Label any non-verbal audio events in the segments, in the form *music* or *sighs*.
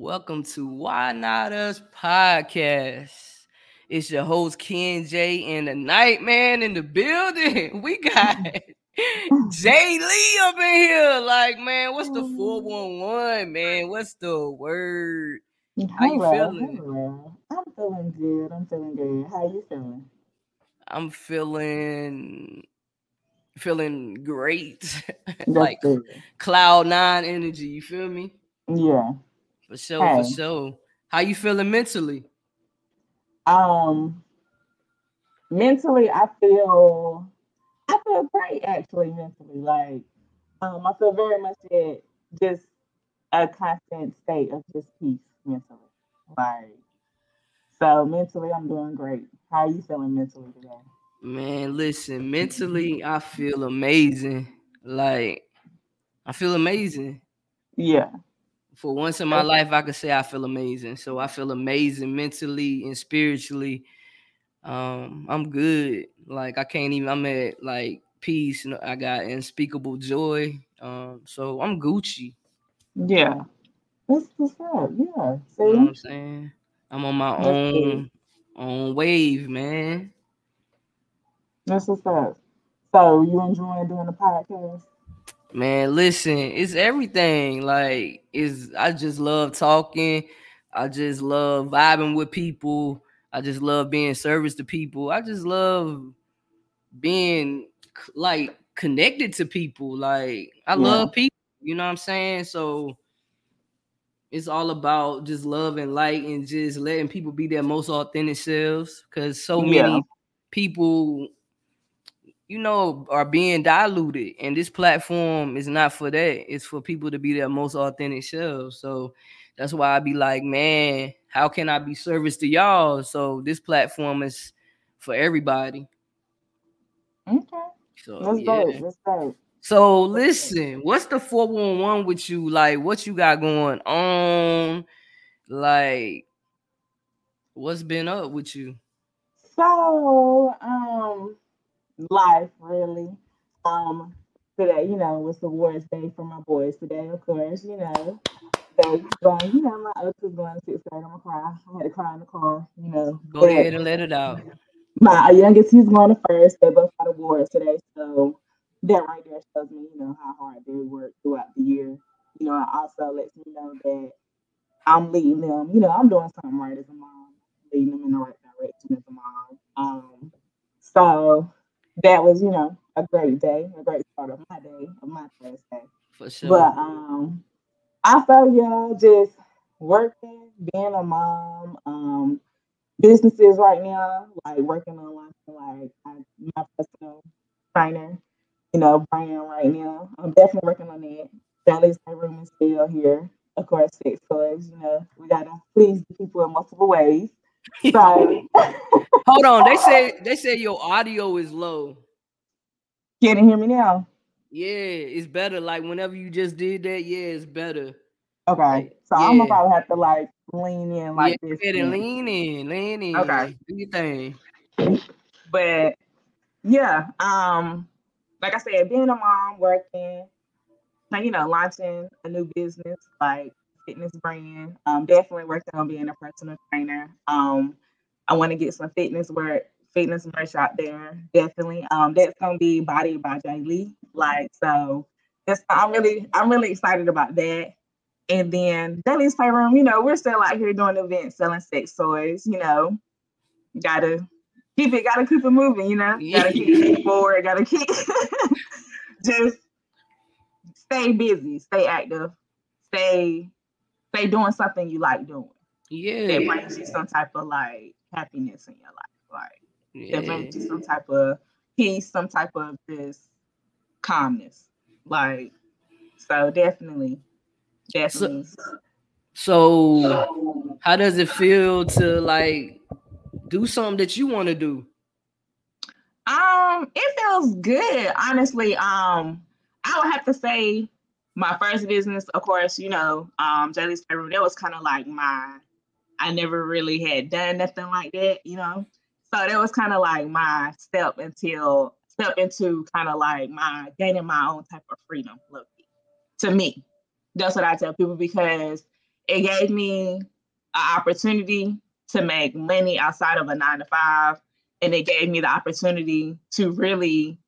Welcome to Why Not Us podcast. It's your host Ken J and the Nightman in the building. *laughs* We got *laughs* Jay Lee up in here. Like, man, what's the 411, man? What's the word? How you Hello, feeling? hello. I'm feeling good. I'm feeling good. How you feeling? I'm feeling feeling great. *laughs* Like good. cloud nine energy. You feel me? Yeah. For sure, for Hey. sure. How you feeling mentally? Um, mentally, I feel I feel great actually. Mentally, like um, I feel very much at just a constant state of just peace mentally. Like so, mentally, I'm doing great. How are you feeling mentally today? Man, listen, mentally, I feel amazing. Like, I feel amazing. Yeah. For once in my life, I could say I feel amazing. So I feel amazing mentally and spiritually. Um, I'm good. Like I can't even. I'm at like peace. and I got unspeakable joy. Um, so I'm Gucci. Yeah. That's what's up. Yeah. You know what I'm saying? I'm on my That's own own wave, man. That's what's up. So you enjoying doing the podcast? Man, listen, it's everything. Like, is I just love talking. I just love vibing with people. I just love being service to people. I just love being like connected to people. Like, I Yeah. love people. You know what I'm saying? So it's all about just love and light and just letting people be their most authentic selves. Cause so Yeah. many people you know, are being diluted. And this platform is not for that. It's for people to be their most authentic selves. So that's why I be like, man, how can I be service to y'all? So this platform is for everybody. Okay. So That's yeah. dope. That's dope. So listen, what's the 411 with you? Like, what you got going on? Like, what's been up with you? So, um, life really. Um, today, you know, was the awards day for my boys today, of course, you know. They going, you know, my uncle's going to sixth grade. I'm gonna cry. I had to cry in the car, you know. Go But ahead and let it out. my youngest, he's going to first. They both got awards today, so that right there shows me, you know, how hard they work throughout the year. You know, it also lets me know that I'm leading them. You know, I'm doing something right as a mom, leading them in the right direction as a mom. Um, so that was, you know, a great day, a great start of my day, of my first day. For sure. But um, I felt yeah, just working, being a mom, um, businesses right now, like working on like, like I, my personal trainer, you know, brand right now. I'm definitely working on that. Sally's my room is still here. Of course, sex toys, you know, we gotta please the people in multiple ways. So Hold on. They say they say your audio is low. can you hear me now? Yeah, it's better. Like whenever you just did that, yeah, it's better. Okay. Like, So I'm gonna probably have to like lean in like yeah, this. and lean in, lean in. Okay. Do your thing. but yeah, um, like I said, being a mom, working, you know, launching a new business like fitness brand. Um, definitely working on being a personal trainer. Um, I want to get some fitness work, fitness merch out there. Definitely. Um, that's gonna be Body by Jay Lee. Like so, that's I'm really I'm really excited about that. And then Daily's Playroom, you know, we're still out here doing events, selling sex toys. You know, gotta keep it, gotta keep it moving. You know, gotta keep it forward. Gotta keep *laughs* just stay busy, stay active, stay stay doing something you like doing. That Yeah, brings you some type of like happiness in your life. Like that yeah. brings you some type of peace, some type of this calmness. Like so definitely, definitely. So how does it feel to like do something that you want to do? Um, it feels good, honestly. Um, I would have to say my first business, of course, you know, um, Jelly's Playroom, that was kind of like my I never really had done nothing like that, you know. So that was kind of like my step until step into kind of like my gaining my own type of freedom, look, to me. That's what I tell people because it gave me an opportunity to make money outside of a nine to five. And it gave me the opportunity to really,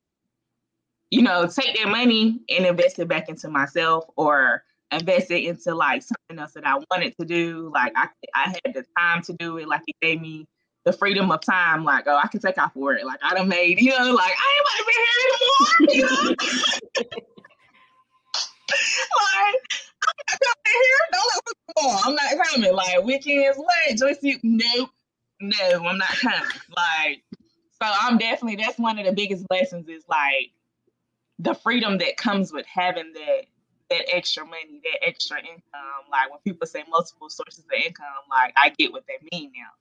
you know, take that money and invest it back into myself or invest it into like something else that I wanted to do. Like I, I had the time to do it. Like it gave me the freedom of time. Like, oh, I can take off work. Like I done made, you know, like I ain't about to be here anymore. You know? *laughs* like I'm not coming here. Don't me go. I'm not coming. Like weekends, what? Joyce, nope, no, I'm not coming. Like, so I'm definitely that's one of the biggest blessings is like the freedom that comes with having that that extra money, that extra income. Like when people say multiple sources of income, like I get what they mean now.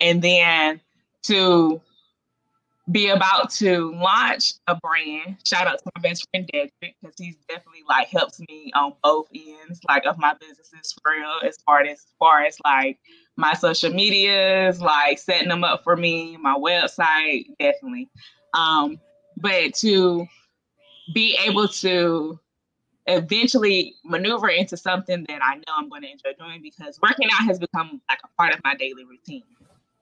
And then to be about to launch a brand. Shout out to my best friend Dedrick because he's definitely like helps me on both ends, like of my businesses for real, as far as, as far as like my social medias, like setting them up for me, my website, definitely. Um, but to be able to eventually maneuver into something that I know I'm going to enjoy doing because working out has become like a part of my daily routine.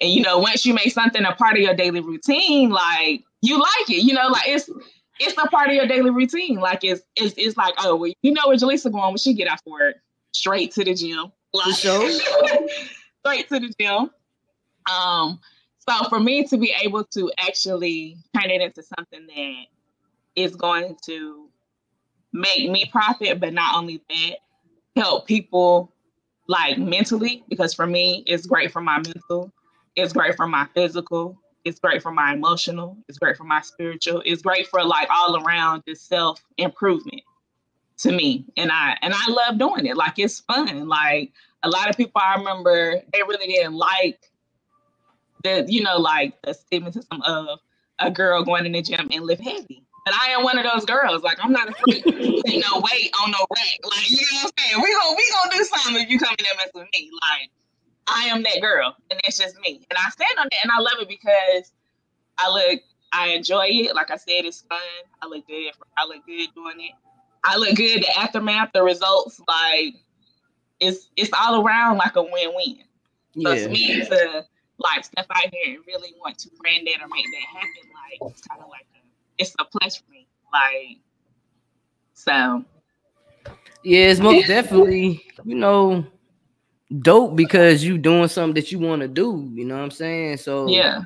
And you know, once you make something a part of your daily routine, like you like it, you know, like it's it's a part of your daily routine. Like it's it's, it's like, oh, well, you know where Jaleesa going when she get off work? Straight to the gym. Like, sure. *laughs* straight to the gym. Um, so for me to be able to actually turn it into something that is going to make me profit, but not only that, help people like mentally, because for me, it's great for my mental it's great for my physical. It's great for my emotional. It's great for my spiritual. It's great for like all around this self improvement to me. And I and I love doing it. Like it's fun. Like a lot of people I remember they really didn't like the, you know, like the stigmatism of a girl going in the gym and lift heavy. But I am one of those girls. Like I'm not afraid to you know weight on no rack. Like you know what I'm saying? We gonna we gonna do something if you come in there mess with me. Like I am that girl, and that's just me. And I stand on that, and I love it because I look, I enjoy it. Like I said, it's fun. I look good. I look good doing it. I look good. The aftermath, the results, like it's it's all around like a win-win. So yeah. me to like step out here and really want to brand that or make that happen, like it's kind of like it's a plus for me. Like so. Yeah, it's most definitely, you know, dope because you doing something that you want to do. You know what I'm saying? So yeah,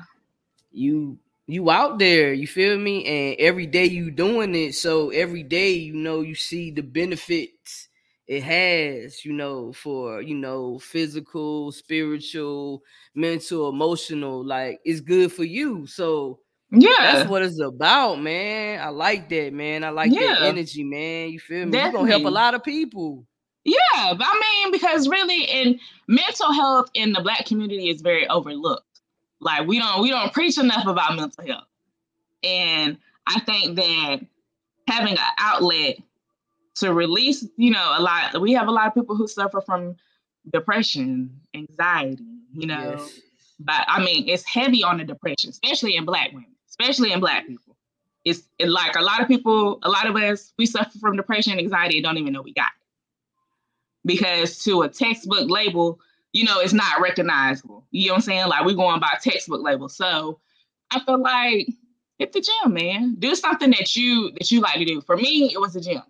you you out there. You feel me? And every day you doing it. So every day you know you see the benefits it has. You know for you know physical, spiritual, mental, emotional. Like it's good for you. So. Yeah, that's what it's about, man. I like that, man. I like yeah. that energy, man. You feel me? You're gonna help a lot of people. Yeah, but I mean, because really, in mental health in the black community is very overlooked. Like we don't we don't preach enough about mental health, and I think that having an outlet to release, you know, a lot. We have a lot of people who suffer from depression, anxiety, you know. Yes. But I mean, it's heavy on the depression, especially in black women, especially in black people. It's it, like a lot of people, a lot of us, we suffer from depression and anxiety and don't even know we got it because to a textbook label, you know, it's not recognizable. You know what I'm saying? Like we're going by textbook label. So I feel like hit the gym, man. Do something that you that you like to do. For me, it was the gym.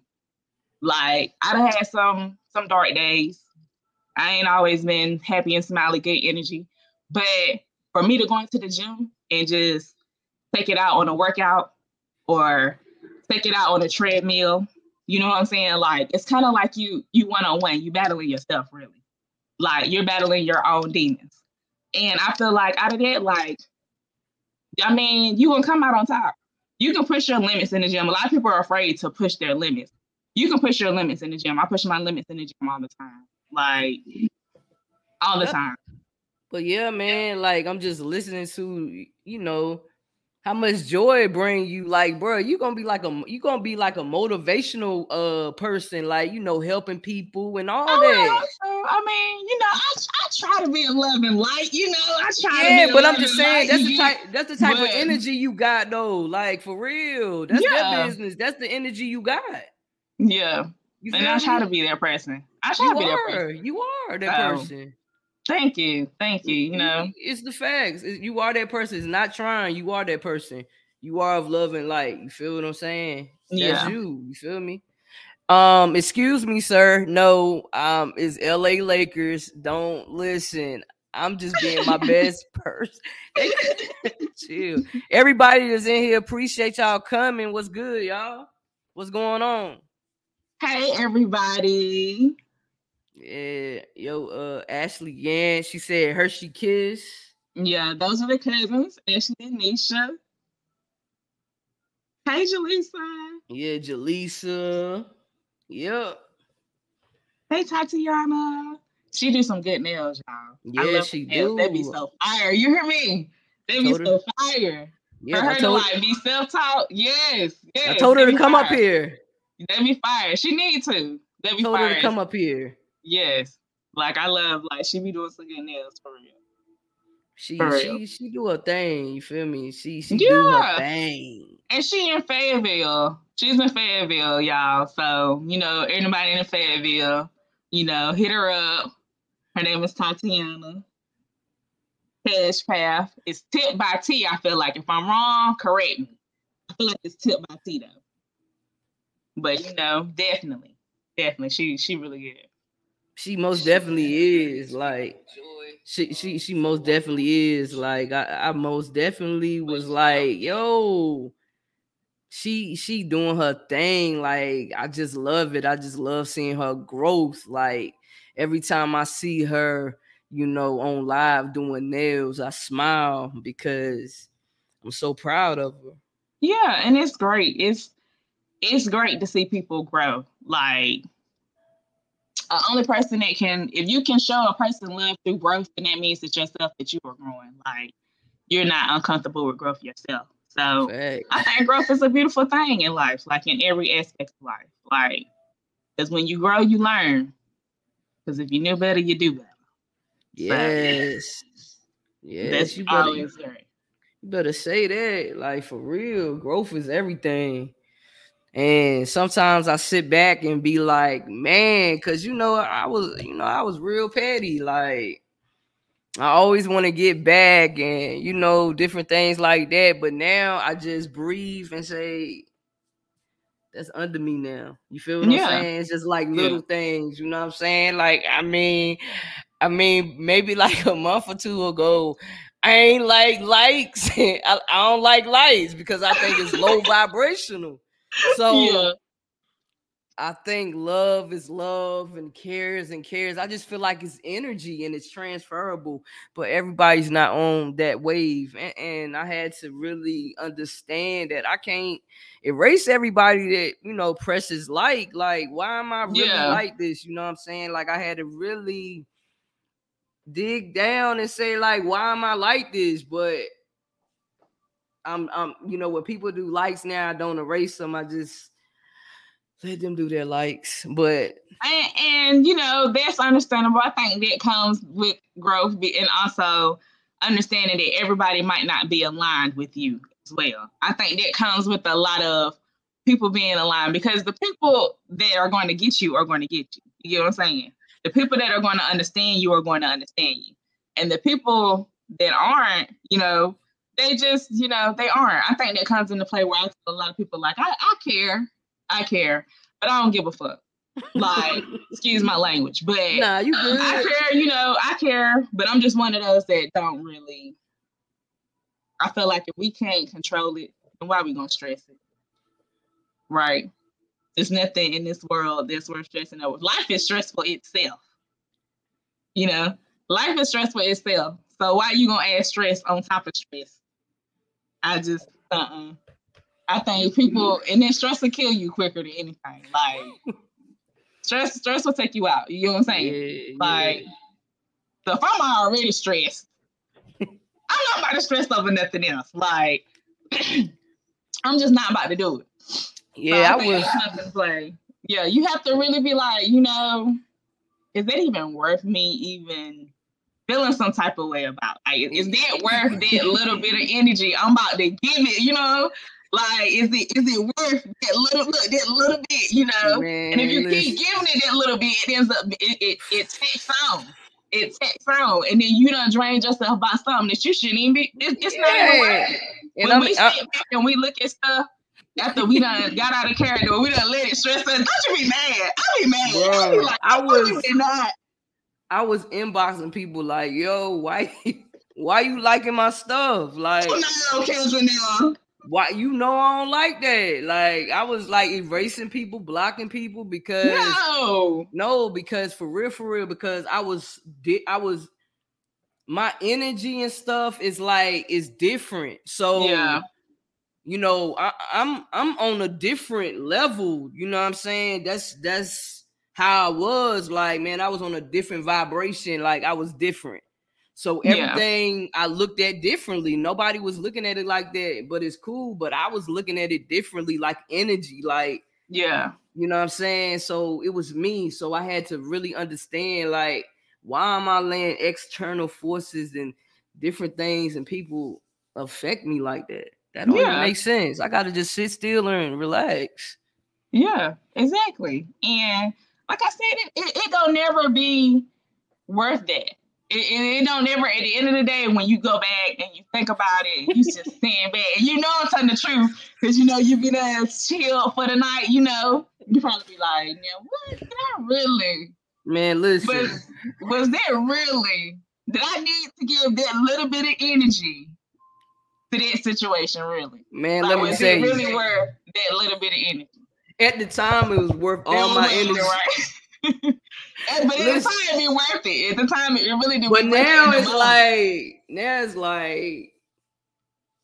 Like I've had some some dark days. I ain't always been happy and smiley, good energy. But for me to go into the gym and just take it out on a workout or take it out on a treadmill you know what I'm saying? Like it's kind of like you you one on one, you battling yourself really. Like you're battling your own demons. And I feel like out of that, like, I mean, you gonna come out on top. You can push your limits in the gym. A lot of people are afraid to push their limits. You can push your limits in the gym. I push my limits in the gym all the time. Like all the time. But yeah, man, like I'm just listening to, you know, how much joy bring you like bro you gonna be like a you gonna be like a motivational uh person like you know helping people and all oh, that i mean you know I, I try to be a loving light you know i try yeah but i'm just saying that's the type that's the type but, of energy you got though like for real that's yeah. that business that's the energy you got yeah You and I try to be that person. I try you to be are. that person. You are that person. Thank you. Thank you. You know, it's the facts. You are that person. It's not trying. You are that person. You are of love and light. You feel what I'm saying? That's yeah. you. You feel me? Um, excuse me, sir. No, um, it's LA Lakers. Don't listen. I'm just being my *laughs* best person. *laughs* Chill. Everybody that's in here, appreciate y'all coming. What's good, y'all? What's going on? Hey, everybody. Yeah, yo, uh, Ashley Yan. She said Hershey Kiss. Yeah, those are the cousins, Ashley and Nisha. Hey, Jaleesa. Yeah, Jaleesa. Yep. Hey, Tatiana. She do some good nails, y'all. Yeah, she do. They be so fire. You hear me? They be so fire. Yeah, For her I told to like be self-taught. Yes, yes. I told her to come fire. up here. They be fire. She need to. They be told fire. her to come up here. Yes. Like I love like she be doing some good nails for real. She for she real. she do a thing, you feel me? She she yeah. do her thing. And she in Fayetteville. She's in Fayetteville, y'all. So, you know, anybody in Fayetteville, you know, hit her up. Her name is Tatiana. Cash Path. It's tipped by T, I feel like. If I'm wrong, correct me. I feel like it's tipped by T though. But you know, definitely, definitely, she she really good. She most definitely is like she she she most definitely is like I, I most definitely was like yo she she doing her thing like I just love it. I just love seeing her growth like every time I see her you know on live doing nails I smile because I'm so proud of her. Yeah and it's great. It's it's great to see people grow like the only person that can, if you can show a person love through growth, then that means it's yourself that you are growing. Like you're not uncomfortable with growth yourself. So I think growth is a beautiful thing in life, like in every aspect of life. Like, because when you grow, you learn. Because if you knew better, you do better. Yes. So, yes. That's you better, always great. You better say that. Like for real, growth is everything. And sometimes I sit back and be like, man, because you know, I was, you know, I was real petty. Like, I always want to get back and, you know, different things like that. But now I just breathe and say, that's under me now. You feel what yeah. I'm saying? It's just like little yeah. things, you know what I'm saying? Like, I mean, I mean, maybe *laughs* like a month or two ago, I ain't like likes. *laughs* I, I don't like lights because I think it's low *laughs* vibrational. So yeah. I think love is love and cares and cares. I just feel like it's energy and it's transferable, but everybody's not on that wave. And, and, I had to really understand that I can't erase everybody that you know presses like. Like, why am I really yeah. like this? You know what I'm saying? Like, I had to really dig down and say, like, why am I like this? But I'm, I'm, you know, when people do likes now, I don't erase them. I just let them do their likes. But and, and you know, that's understandable. I think that comes with growth and also understanding that everybody might not be aligned with you as well. I think that comes with a lot of people being aligned because the people that are going to get you are going to get you. You get what I'm saying? The people that are going to understand you are going to understand you. And the people that aren't, you know, they just, you know, they aren't. I think that comes into play where I tell a lot of people like, I, I care, I care, but I don't give a fuck. Like, *laughs* excuse my language, but nah, you. I care, you know, I care, but I'm just one of those that don't really. I feel like if we can't control it, then why are we gonna stress it? Right? There's nothing in this world that's worth stressing over. Life is stressful itself. You know, life is stressful itself. So why are you gonna add stress on top of stress? I just uh uh-uh. I think people and then stress will kill you quicker than anything. Like stress, stress will take you out. You know what I'm saying? Yeah, like yeah. so if I'm already stressed, *laughs* I'm not about to stress over nothing else. Like *clears throat* I'm just not about to do it. Yeah, so I, I was play. Yeah, you have to really be like, you know, is it even worth me even feeling some type of way about. Like, is that worth *laughs* that little bit of energy I'm about to give it? You know, Like, is it is it worth that little look, that little bit, you know? Man, and if you keep giving it that little bit, it ends up it it, it takes on. It takes on, and then you don't drain yourself by something that you shouldn't even be. It, it's yeah. not even worth it. And when I'm, we uh sit I'm, back and we look at stuff after we done got out of character, we done let it stress us. Don't you be mad? I be mad. Bro, I, be like, I was not. I was inboxing people like, "Yo, why, *laughs* why you liking my stuff?" Like, oh, no, now. Why you know I don't like that? Like, I was like erasing people, blocking people because no, no, because for real, for real, because I was, I was, my energy and stuff is like is different. So yeah you know, I, I'm I'm on a different level. You know what I'm saying? That's that's how I was. Like, man, I was on a different vibration. Like I was different. So everything yeah. I looked at differently. Nobody was looking at it like that, but it's cool. But I was looking at it differently, like energy, like yeah, you know what I'm saying. So it was me. So I had to really understand, like, why am I letting external forces and different things and people affect me like that? That don't yeah. make sense. I gotta just sit still and relax. Yeah, exactly. And like I said, it, it, it don't never be worth that. It, it, don't never at the end of the day when you go back and you think about it, you just *laughs* stand back. And you know I'm telling the truth because you know you've been uh, chill for the night. You know you probably be like, "Yeah, what? Did I really?" Man, listen. But was that really? Did I need to give that little bit of energy to that situation, really. Man, like, let me say, it really worth that little bit of energy. At the time, it was worth all my energy. Right? *laughs* but at the time, it worth it. At the time, it really did. But now it's like, now it's like,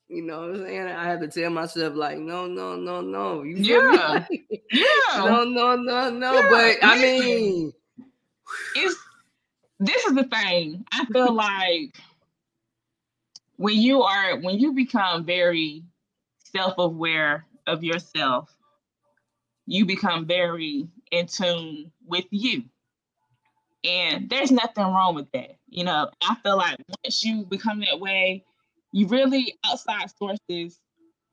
you know what I'm saying? I have to tell myself, like, no, no, no, no. You yeah. *laughs* yeah. No, no, no, no. Yeah. But I mean, it's this is the thing. I feel *laughs* like when you are when you become very self-aware of yourself you become very in tune with you and there's nothing wrong with that you know i feel like once you become that way you really outside sources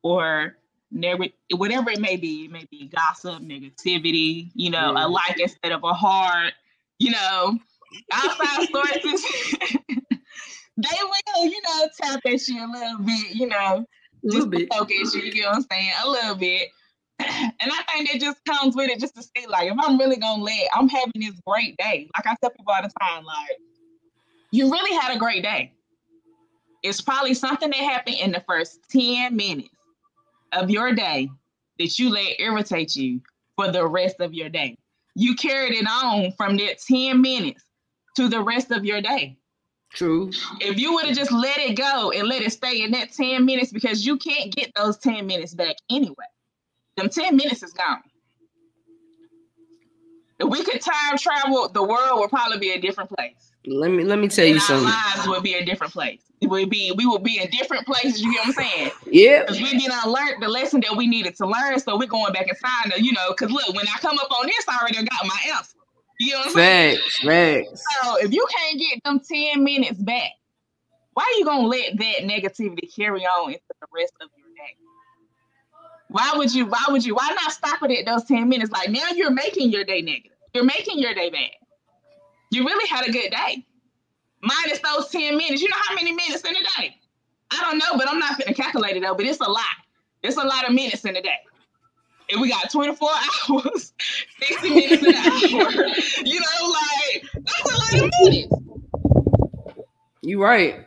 or never whatever it may be it may be gossip negativity you know yeah. a like instead of a heart you know outside *laughs* sources *laughs* they will, you know, tap at you a little bit, you know, just bit. poke at you, you get what I'm saying? A little bit. And I think that just comes with it just to say, like, if I'm really gonna let, I'm having this great day. Like I tell people all the time, like, you really had a great day. It's probably something that happened in the first 10 minutes of your day that you let irritate you for the rest of your day. You carried it on from that 10 minutes to the rest of your day. True. If you would have just let it go and let it stay in that 10 minutes, because you can't get those 10 minutes back anyway. Them 10 minutes is gone. If we could time travel, the world would probably be a different place. Let me let me tell and you something. Lives would be a different place. It would be we would be in different places. You get what I'm saying? Yeah. Because we didn't learn the lesson that we needed to learn. So we're going back inside. You know, because look, when I come up on this, I already got my answer. You know what I'm facts, saying? Facts. So if you can't get them 10 minutes back, why are you gonna let that negativity carry on into the rest of your? Why would you, why would you, why not stop it at those 10 minutes? Like now you're making your day negative. You're making your day bad. You really had a good day. Minus those 10 minutes. You know how many minutes in a day? I don't know, but I'm not gonna calculate it though, but it's a lot. It's a lot of minutes in a day and we got 24 *laughs* hours, 60 minutes in an hour. *laughs* you know, like that's a lot of minutes. You right.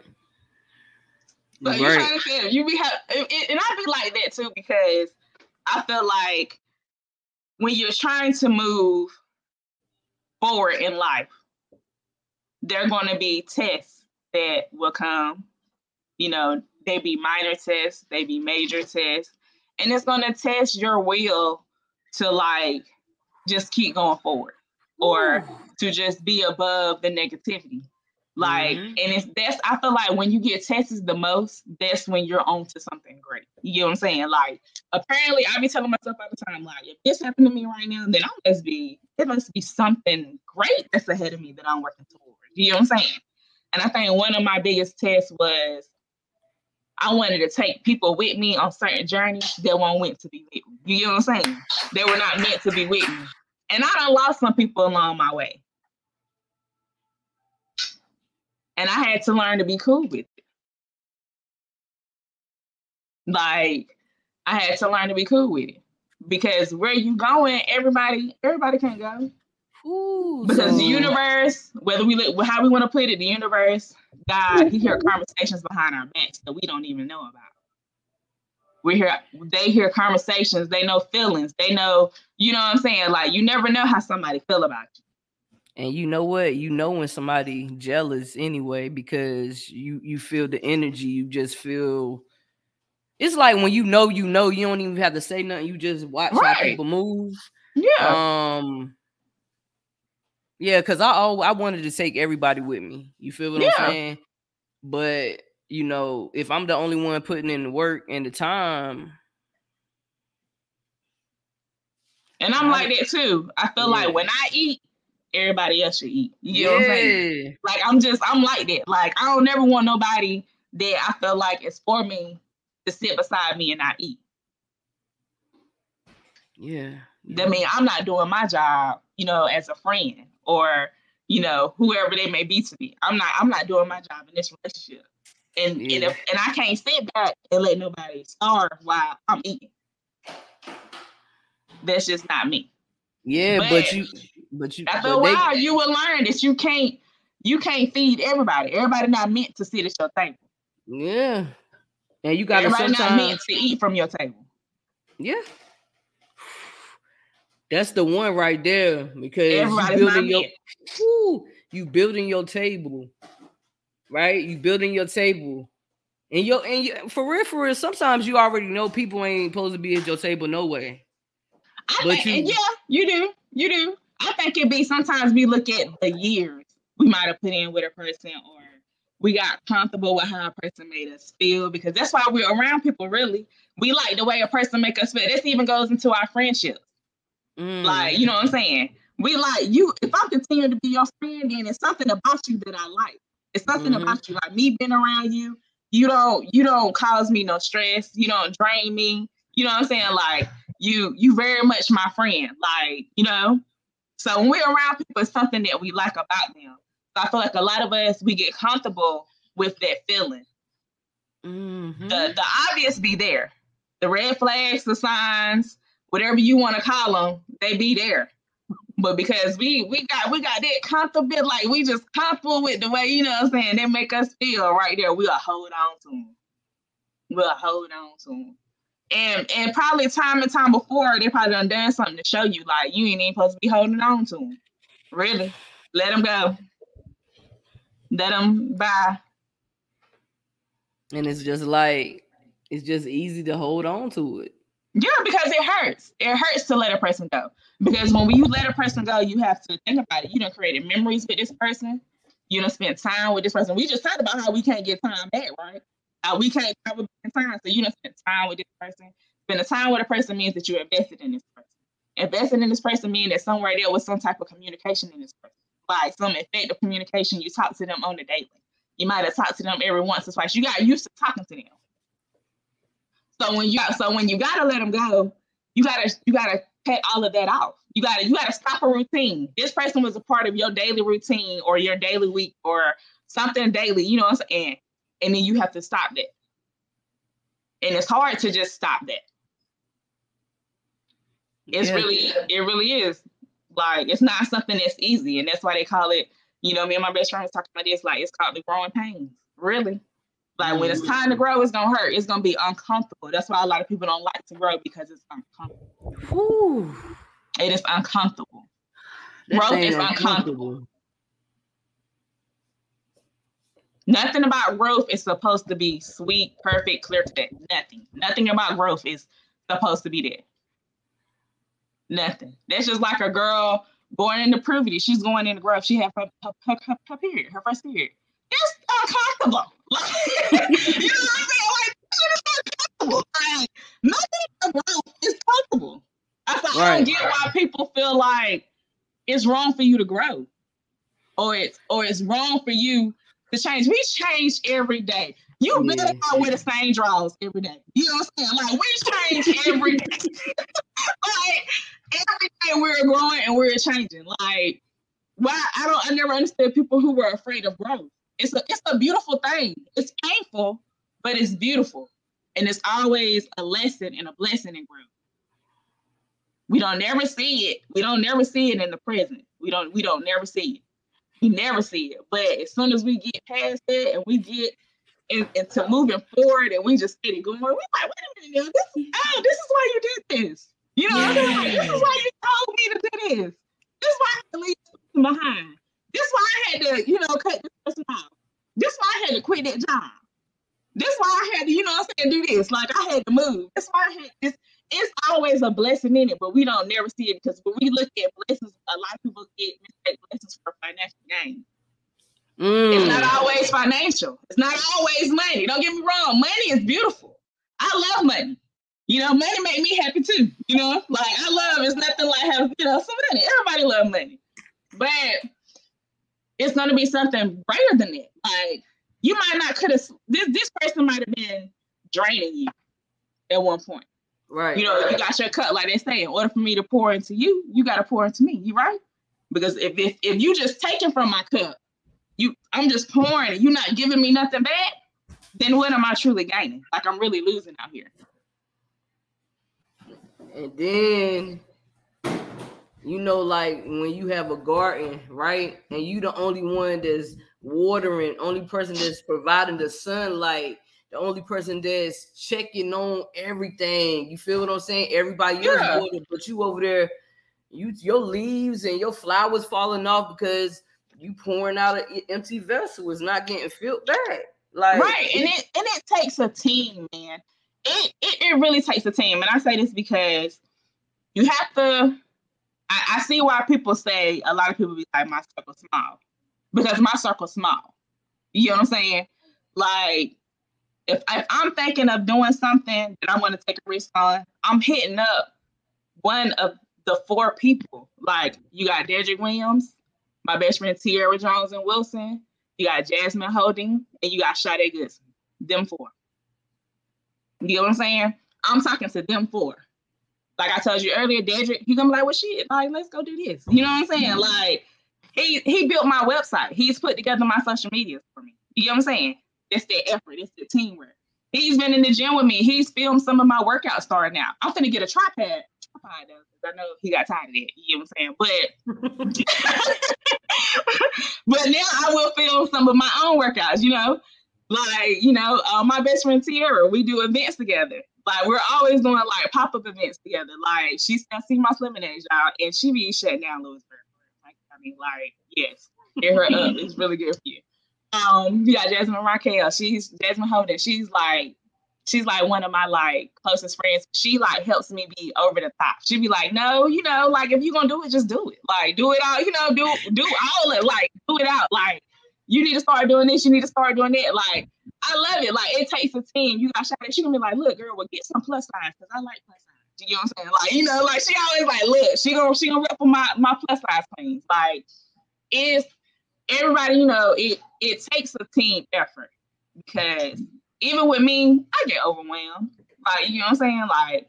But you right. trying to say you be have, and I'd be like that too because I feel like when you're trying to move forward in life, there are going to be tests that will come. You know, they be minor tests, they be major tests, and it's going to test your will to like just keep going forward or to just be above the negativity like mm-hmm. and it's that's i feel like when you get tested the most that's when you're on to something great you know what i'm saying like apparently i be telling myself all the time like if this happened to me right now then i must be it must be something great that's ahead of me that i'm working towards you know what i'm saying and i think one of my biggest tests was I wanted to take people with me on certain journeys that weren't meant to be with me. You know what I'm saying? They were not meant to be with me. And I done lost some people along my way. And I had to learn to be cool with it. Like, I had to learn to be cool with it. Because where you going, everybody, everybody can't go. Ooh, because so... the universe, whether we look how we want to put it, the universe, God, He hear *laughs* conversations behind our backs that we don't even know about. We hear they hear conversations, they know feelings, they know, you know what I'm saying? Like you never know how somebody feel about you. And you know what? You know when somebody jealous anyway because you you feel the energy. You just feel it's like when you know you know you don't even have to say nothing. You just watch right. how people move. Yeah. Um yeah, because I oh, I wanted to take everybody with me. You feel what yeah. I'm saying? But you know, if I'm the only one putting in the work and the time. And I'm like that too. I feel yeah. like when I eat, everybody else should eat. You know yeah. what I'm saying? Like I'm just I'm like that. Like I don't never want nobody that I feel like is for me to sit beside me and not eat. Yeah. That mean I'm not doing my job, you know, as a friend or you know whoever they may be to me. I'm not I'm not doing my job in this relationship. And yeah. and if and I can't sit back and let nobody starve while I'm eating. That's just not me. Yeah, but, but you but you after a while they, you will learn that you can't you can't feed everybody. Everybody not meant to sit at your table. Yeah. And you got to sometimes not meant to eat from your table. Yeah. That's the one right there because Everybody's you building your whoo, you building your table, right? You building your table, and your and you, for real, for real. Sometimes you already know people ain't supposed to be at your table no way. I but you, yeah, you do, you do. I think it be sometimes we look at the years we might have put in with a person, or we got comfortable with how a person made us feel because that's why we're around people. Really, we like the way a person make us feel. This even goes into our friendships Mm. Like, you know what I'm saying? We like you. If I continue to be your friend, then it's something about you that I like. It's something mm-hmm. about you. Like me being around you, you don't you don't cause me no stress. You don't drain me. You know what I'm saying? Like you you very much my friend. Like you know. So when we're around people, it's something that we like about them. So I feel like a lot of us we get comfortable with that feeling. Mm-hmm. The the obvious be there. The red flags, the signs, whatever you want to call them, they be there. But because we we got we got that comfortable, like we just comfortable with the way, you know what I'm saying, they make us feel right there. We'll hold on to them. We'll hold on to them. And and probably time and time before, they probably done done something to show you, like you ain't even supposed to be holding on to them. Really, let them go. Let them bye. And it's just like it's just easy to hold on to it. Yeah, because it hurts. It hurts to let a person go. Because when you let a person go, you have to think about it. You don't create memories with this person. You don't spend time with this person. We just talked about how we can't get time back, right? How we can't cover time. So you don't spend time with this person. Spending time with a person means that you're invested in this person. Invested in this person means that somewhere there was some type of communication in this person. Like some effective communication. You talk to them on the daily. You might have talked to them every once or twice. You got used to talking to them. So when you so when you gotta let them go, you gotta you gotta cut all of that off. You gotta you gotta stop a routine. This person was a part of your daily routine or your daily week or something daily. You know what I'm saying? And then you have to stop that. And it's hard to just stop that. It's yeah. really it really is like it's not something that's easy, and that's why they call it. You know, me and my best friend was talking about this. Like it's called the growing pains. Really, like when it's mm-hmm. time to grow, it's gonna hurt. It's gonna be uncomfortable. That's why a lot of people don't like to grow because it's uncomfortable. Whew. It is uncomfortable. That growth is uncomfortable. Nothing about growth is supposed to be sweet, perfect, clear cut. Nothing. Nothing about growth is supposed to be there. Nothing. That's just like a girl going into puberty. She's going into growth. She have her, her, her, her period, her first period. It's uncomfortable. Like, *laughs* you know what I'm saying? Like, shit is uncomfortable. Like, nothing about is comfortable. I, right. I don't get why people feel like it's wrong for you to grow, or it's or it's wrong for you to change. We change every day. You yeah. better not wear the same drawers every day. You know what I'm saying? Like we change every *laughs* day. like every day we're growing and we're changing. Like why I don't I never understood people who were afraid of growth. It's a it's a beautiful thing. It's painful, but it's beautiful. And it's always a lesson and a blessing in growth. We don't never see it. We don't never see it in the present. We don't we don't never see it. We never see it. But as soon as we get past it and we get in, into moving forward and we just get it going, we like, wait a minute, this, oh, this is why you did this. You know, yeah. like, this is why you told me to do this. This is why I had to leave behind. This is why I had to, you know, cut this person off. This is why I had to quit that job. This is why I had to, you know I'm saying, do this. Like I had to move. That's why I had this. It's always a blessing in it, but we don't never see it because when we look at blessings, a lot of people get mistake blessings for financial gain. Mm. It's not always financial. It's not always money. Don't get me wrong. Money is beautiful. I love money. You know, money make me happy too. You know, like I love. It's nothing like having you know some money. Everybody love money, but it's going to be something greater than it. Like you might not could have. This this person might have been draining you at one point. Right. You know, you got your cup, like they say. In order for me to pour into you, you got to pour into me. You right? Because if if if you just taking from my cup, you I'm just pouring. You're not giving me nothing back. Then what am I truly gaining? Like I'm really losing out here. And then you know, like when you have a garden, right? And you the only one that's watering, only person that's providing the sunlight, the only person that's checking on everything. You feel what I'm saying? Everybody yeah. else water, but you over there, you your leaves and your flowers falling off because you pouring out an empty vessel. It's not getting filled back. Like right, and it and it takes a team, man it, it, it really takes a team. And I say this because you have to, I, I see why people say a lot of people be like, my circle small. Because my circle small. You know what I'm saying? Like, if, if I'm thinking of doing something that I want to take a risk on, I'm hitting up one of the four people. Like, you got Dedrick Williams, my best friend Tierra Jones and Wilson, you got Jasmine Holding, and you got Sade Goodson. Them four. You know what I'm saying? I'm talking to them four. Like I told you earlier, Dedrick, he gonna be like, well, shit, like, let's go do this. You know what I'm saying? Like, he he built my website. He's put together my social media for me. You know what I'm saying? It's the effort, it's the teamwork. He's been in the gym with me. He's filmed some of my workouts starting now. I'm gonna get a tripod. Tripod though, I know he got tired of that. You know what I'm saying? But *laughs* but now I will film some of my own workouts, you know. Like, you know, uh, my best friend Tierra, we do events together. Like, we're always doing like pop up events together. Like, she's still see my lemonade, y'all, and she be shutting down Lewisburg. Like, I mean, like, yes, get her up. It's really good for you. Um, yeah, Jasmine Raquel. She's Jasmine Holden. She's like, she's like one of my like closest friends. She like helps me be over the top. She be like, no, you know, like if you're gonna do it, just do it. Like do it all, you know, do do all it, like do it out. Like you need to start doing this, you need to start doing that. Like, I love it. Like, it takes a team. You got Sade. She gonna be like, look, girl, well, get some plus size because I like plus size. You know what I'm saying? Like, you know, like she always like, look, she gonna she gonna rep for my my plus size queens. Like, it's everybody, you know, it it takes a team effort because even with me, I get overwhelmed. Like, you know what I'm saying? Like,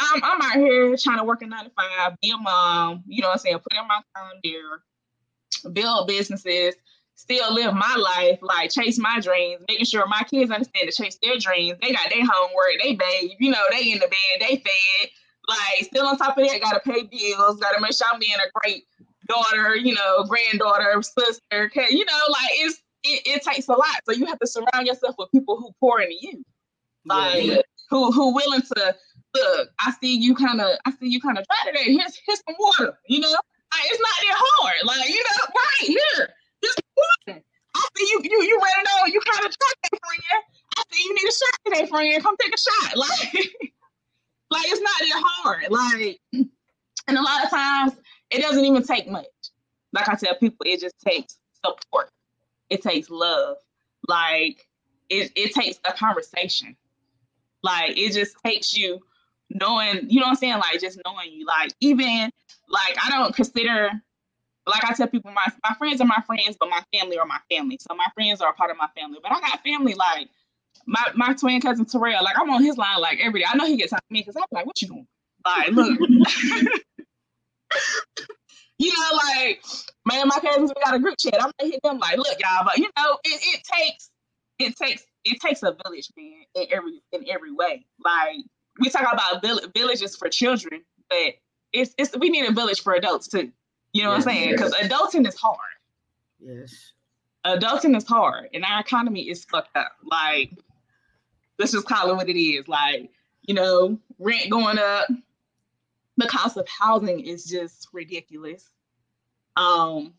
I'm I'm out here trying to work a nine to five, be a mom, you know what I'm saying, put in my time there, build businesses still live my life, like chase my dreams, making sure my kids understand to chase their dreams. They got their homework, they bathe, you know, they in the bed, they fed. Like still on top of that, gotta pay bills, gotta make sure I'm being a great daughter, you know, granddaughter, sister, you know, like it's it, it takes a lot. So you have to surround yourself with people who pour into you. Like yeah. who who willing to look, I see you kind of, I see you kind of try today. Here's here's some water, you know. Like, it's not that hard. Like, you know, right here. Just one. I see you, you, you to know you kind of truck that friend. I see you need a shot today, friend. Come take a shot. *laughs* Like, like it's not that hard. Like, and a lot of times it doesn't even take much. Like I tell people, it just takes support. It takes love. Like, it, it takes a conversation. Like, it just takes you knowing, you know what I'm saying? Like, just knowing you. Like, even, like, I don't consider like I tell people, my my friends are my friends, but my family are my family. So my friends are a part of my family. But I got family like my my twin cousin Terrell, like I'm on his line like every day. I know he gets on me because I'm like, what you doing? Like, look. *laughs* *laughs* you know, like man, my cousins, we got a group chat. I'm gonna hit them like, look, y'all, but you know, it, it takes it takes it takes a village, man, in every in every way. Like we talk about vill- villages for children, but it's it's we need a village for adults too. You know yes, what I'm saying? Because yes. adulting is hard. Yes. Adulting is hard, and our economy is fucked up. Like, let's just call it what it is. Like, you know, rent going up, the cost of housing is just ridiculous. Um,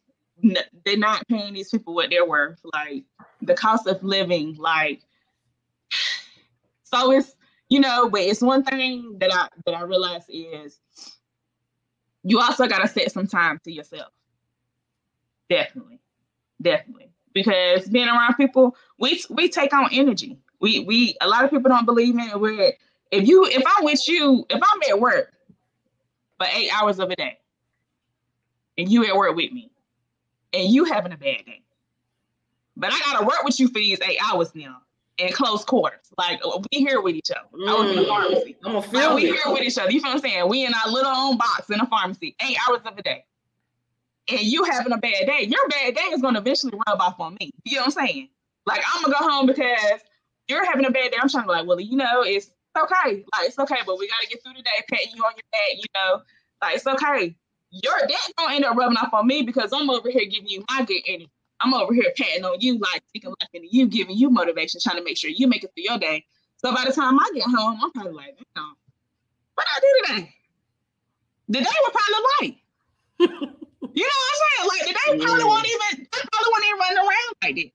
they're not paying these people what they're worth. Like the cost of living, like *sighs* so it's you know, but it's one thing that I that I realize is you also gotta set some time to yourself. Definitely, definitely, because being around people, we we take on energy. We we a lot of people don't believe in it. Where if you if I'm with you, if I'm at work for eight hours of a day, and you at work with me, and you having a bad day, but I gotta work with you for these eight hours now in close quarters. Like we here with each other. Mm. I was in the pharmacy. I'm a like, we here with each other. You feel what I'm saying? We in our little own box in a pharmacy, eight hours of a day. And you having a bad day, your bad day is gonna eventually rub off on me. You know what I'm saying? Like I'm gonna go home because you're having a bad day. I'm trying to be like, well, you know, it's okay. Like it's okay, but we gotta get through the day, patting you on your back, you know. Like it's okay. Your dad don't end up rubbing off on me because I'm over here giving you my good energy. I'm over here patting on you, like speaking life into you, giving you motivation, trying to make sure you make it through your day. So by the time I get home, I'm probably like, Damn, what I do today? The day was probably light. *laughs* you know what I'm saying? Like the day probably won't even probably won't even run around like that.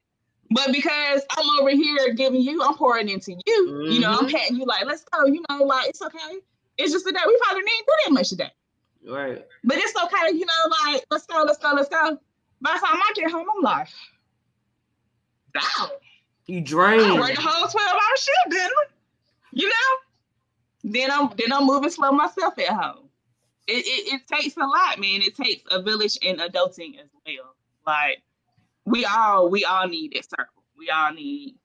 But because I'm over here giving you, I'm pouring into you. Mm-hmm. You know, I'm mm-hmm. patting you like, let's go. You know, like it's okay. It's just a day. We probably didn't do that much today. Right. But it's okay. You know, like let's go, let's go, let's go. By the time I get home, I'm like, down. You drain. I worked the whole 12 hour shift, didn't I? You know? Then I'm then I'm moving slow myself at home. It, it, it takes a lot, man. It takes a village in adulting as well. Like we all we all need that circle. We all need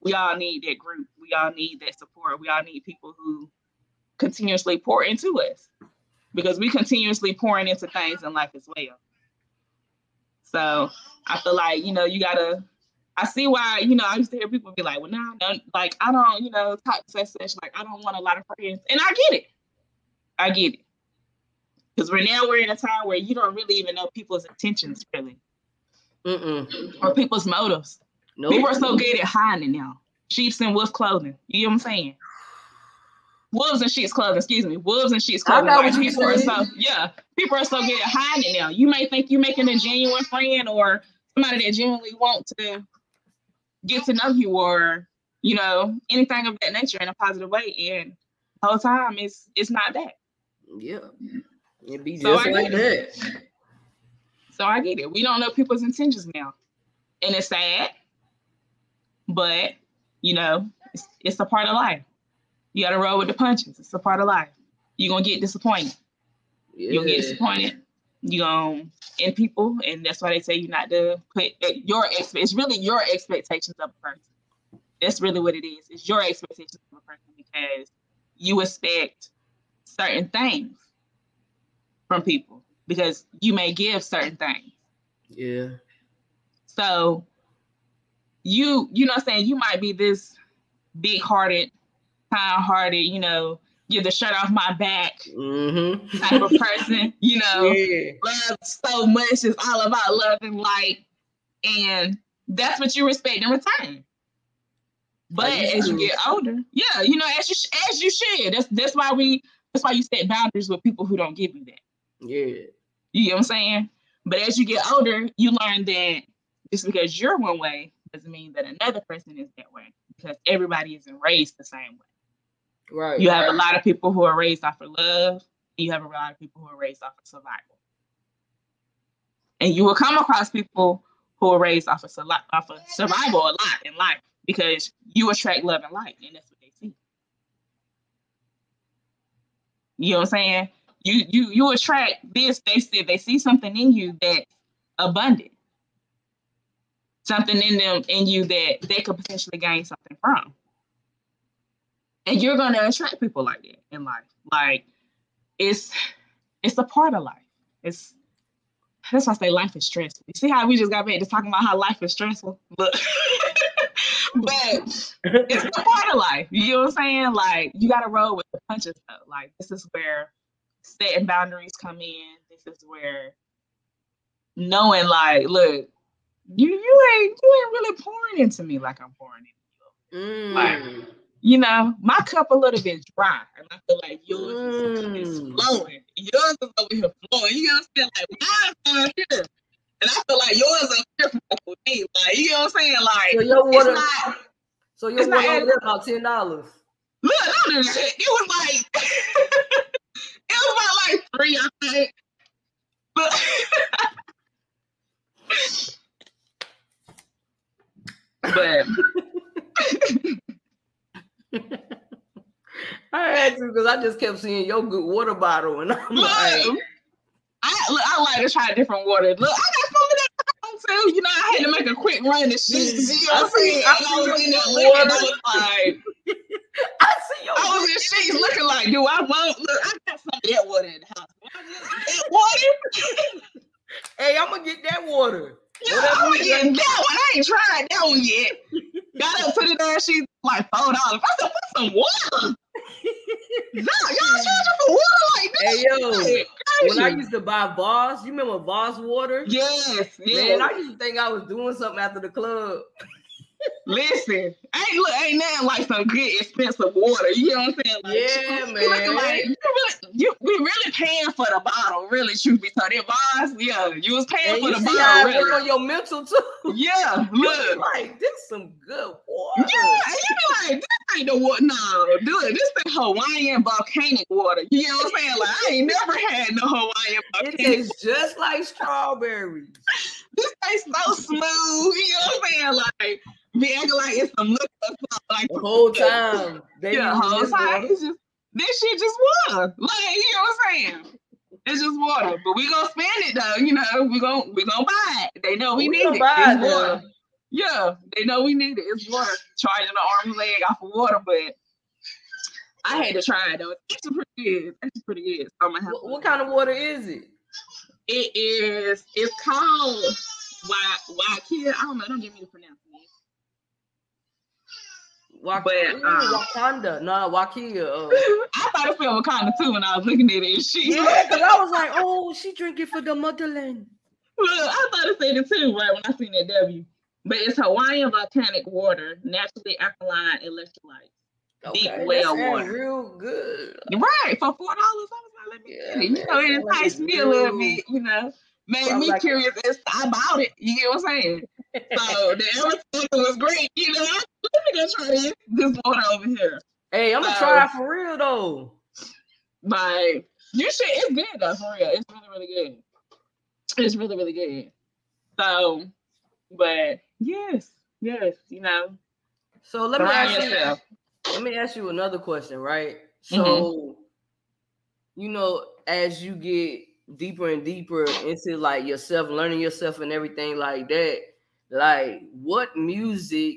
we all need that group. We all need that support. We all need people who continuously pour into us because we continuously pouring into things in life as well. So I feel like, you know, you gotta I see why, you know, I used to hear people be like, well, nah, no, like I don't, you know, talk such such, like I don't want a lot of friends. And I get it. I get it. Because we're now we're in a time where you don't really even know people's intentions really. Mm-mm. Or people's motives. Nope. People are so good at hiding now. Sheep's and wolf clothing. You know what I'm saying? wolves in sheep's clothing. Excuse me, wolves and sheep's clothing. Like, people are so yeah, people are so good at hiding now. You may think you're making a genuine friend or somebody that genuinely want to get to know you or you know anything of that nature in a positive way, and the whole time it's it's not that. Yeah, It'd be just so like that. So I get it. We don't know people's intentions now, and it's sad, but you know it's, it's a part of life. You got to roll with the punches. It's a part of life. You're gonna get disappointed. Yeah. You'll get disappointed. You gonna in people, and that's why they say you not to put eh, your expect. It's really your expectations of a person. That's really what it is. It's your expectations of a person because you expect certain things from people because you may give certain things. Yeah. So you you know what I'm saying you might be this big hearted kind hearted, you know, get the shirt off my back mm-hmm. type of person, *laughs* you know, yeah. love so much. It's all about love and light. And that's what you respect in return. But as you get older, yeah, you know, as you as you should. That's that's why we that's why you set boundaries with people who don't give you that. Yeah. You know what I'm saying? But as you get older, you learn that just because you're one way doesn't mean that another person is that way because everybody isn't raised the same way. Right. You have a lot of people who are raised off of love. You have a lot of people who are raised off of survival. And you will come across people who are raised off of, off of survival a lot in life because you attract love and light, and that's what they see. You know what I'm saying? You you you attract this. They see they see something in you that's abundant, something in them in you that they could potentially gain something from. and you're gonna attract people like that in life. Like it's it's a part of life. It's that's why I say life is stressful. You see how we just got back to talking about how life is stressful? But *laughs* but it's a part of life. You know what I'm saying? Like you gotta roll with the punches though. Like this is where setting boundaries come in. This is where knowing like, look, you you ain't you ain't really pouring into me like I'm pouring into you. Mm. Like, you know, my cup a little bit dry, and I feel like yours mm. is, is, flowing. Yours is over here flowing. You know what I'm saying? Like mine's down here, and I feel like yours is here for me. Like you know what I'm saying? Like so your water. Not, so your water over there about ten dollars. Look, I do It was like it was about like three, I think. But but I because I just kept seeing your good water bottle, and I'm look, like, I look, I like to try different water. Look, I got some of that too. You know, I had to make a quick run to. You know I'm saying? I, I was in there looking, I was like, *laughs* I see your I was in sheets looking like, do I want? Look, I got some of that water in the house. That water. hey, I'm gonna get that water. Yeah, I'm getting that one. I ain't tried that one yet. Got up to the there, she like four dollars. I said, put some water. No, y'all charging for water like this. Hey yo, when I used to buy Voss, you remember Voss water? Yes, yes. Man, I used to think I was doing something after the club. Listen, ain't look, ain't nothing like some good expensive water. You know what I'm saying? Like, yeah, you, man. Like, you really, you, we really paying for the bottle, really. Truth be told, it was, yeah, you was paying and for the bottle. really. on your mental too. Yeah, *laughs* look, like this some good water. Yeah, and you be like, this ain't the water. No, dude, this is Hawaiian volcanic water. You know what I'm saying? Like, I ain't never had no Hawaiian *laughs* volcanic. It tastes just like strawberries. *laughs* this tastes so smooth. You know what I'm saying? Like be acting like it's some look like the whole time. They yeah, whole time. It's just this shit just water. Like you know what I'm saying? It's just water. But we gonna spend it though, you know. We gonna we gonna buy it. They know we, we need it. It's water. Yeah, they know we need it. It's water. Charging the arm leg off of water, but I had to try it though. It's pretty good. It's pretty good. So I'm gonna have what, what kind of water is it? It is. It's called why why kid. I don't know. Don't give me the pronounce. Wak- but um, Wakanda, no, Wakia. Uh, I thought it was Wakanda too when I was looking at it. And She, yeah, because I was like, oh, she drinking for the motherland. Look, I thought it said it too, right when I seen that W. But it's Hawaiian volcanic water, naturally alkaline electrolytes. Okay, deep well water. Real good. Right. For four dollars, I was like, let me yeah, You know, it enticed me a little bit, you know. Made so me like, curious as to about it. You get what I'm saying? So the advertisement was great, you know. Let me go try this, this water over here. Hey, I'm gonna so, try it for real though. Like you should it's good though, for real. It's really, really good. It's really, really good. So, but yes, yes, you know. So let me ask yourself. you let me ask you another question, right? So mm-hmm. you know, as you get deeper and deeper into like yourself, learning yourself and everything like that, like what music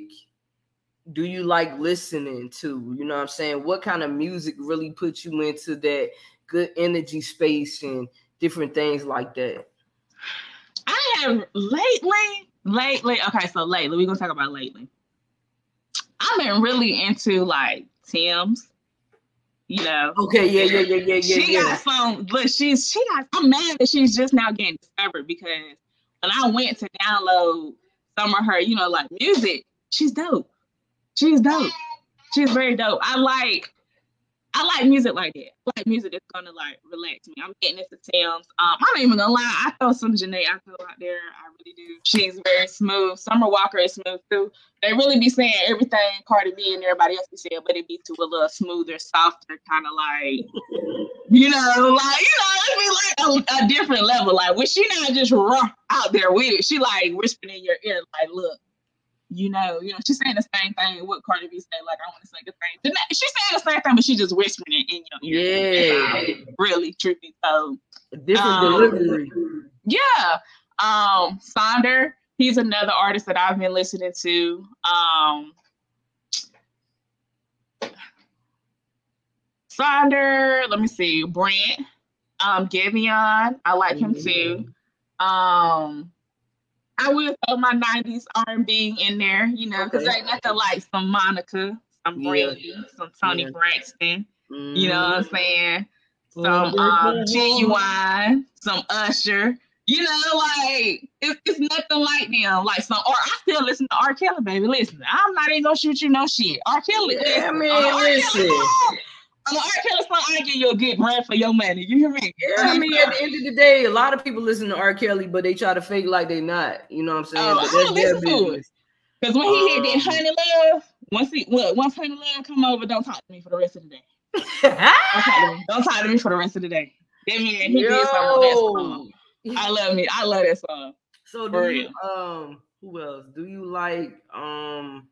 do you like listening to? You know what I'm saying? What kind of music really puts you into that good energy space and different things like that? I have lately, lately, okay, so lately, we're gonna talk about lately. I've been really into like Tems, you know. Okay, yeah, yeah, yeah, yeah, yeah. She yeah. got some look, she's she got I'm mad that she's just now getting discovered because when I went to download some of her, you know, like music, she's dope. She's dope. She's very dope. I like I like music like that. I like music that's gonna like relax me. I'm getting into Tems. Um, I'm not even gonna lie. I throw some Jhené I Aiko out there. I really do. She's very smooth. Summer Walker is smooth too. They really be saying everything Cardi B and everybody else be saying, but it be to a little smoother, softer kind of like, you know, like you know, it'd be like a, a different level. Like when she not just raw out there with it, she like whispering in your ear, like, look, you know, you know, she's saying the same thing. What Cardi B said, like, I want to say the same. She's saying the same thing, but she's just whispering it in your ear. Yeah, really, be told, different um, delivery. Yeah, um, Sonder, he's another artist that I've been listening to. Um, Sonder, let me see, Brent, um, Giveon, I like him too. Um, I will throw my '90s R&B in there, you know, because okay. ain't nothing like some Monica, some yeah. Brandy, some Toni yeah. Braxton. Mm-hmm. You know what I'm saying? Some um, Ginuwine, some Usher. You know, like it's, it's nothing like them. Like some, or I still listen to R. Kelly, baby. Listen, I'm not even gonna shoot you no shit. R. Kelly, yeah, listen, man, listen. I'm R. Kelly song, I give you a good brand for your money. You hear me? Yeah, I mean, at the end of the day, a lot of people listen to R. Kelly, but they try to fake like they not. You know what I'm saying? Oh, but that's their business. Because when he um, hit that honey love, once he look, once honey love come over, don't talk to me for the rest of the day. *laughs* don't, talk to me. don't talk to me for the rest of the day. That mean he Yo. did something that song. I love me. I love that song. So do you, um who else? Do you like um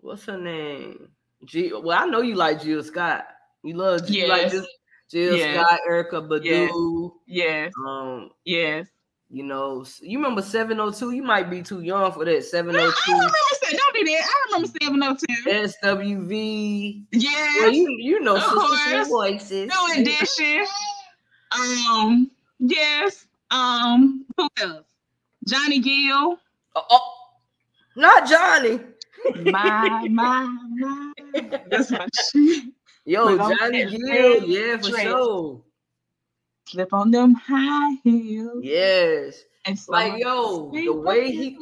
what's her name? G well, I know you like Jill Scott. You love yes. you like Jill, Jill yes. Scott, Erykah Badu. Yes. Um yes. You know, you remember 702? You might be too young for that. 702. I remember don't be that. I remember 702. SWV. Yeah. Well, you you know Sisters Voices. No edition. Um, yes. Um, who else? Johnny Gill. Oh, oh. not Johnny. my, my, my. That's my *laughs* shit. Yo, Johnny Gill, yeah, for dress. sure. Slip on them high heels. Yes. And like, yo, the way he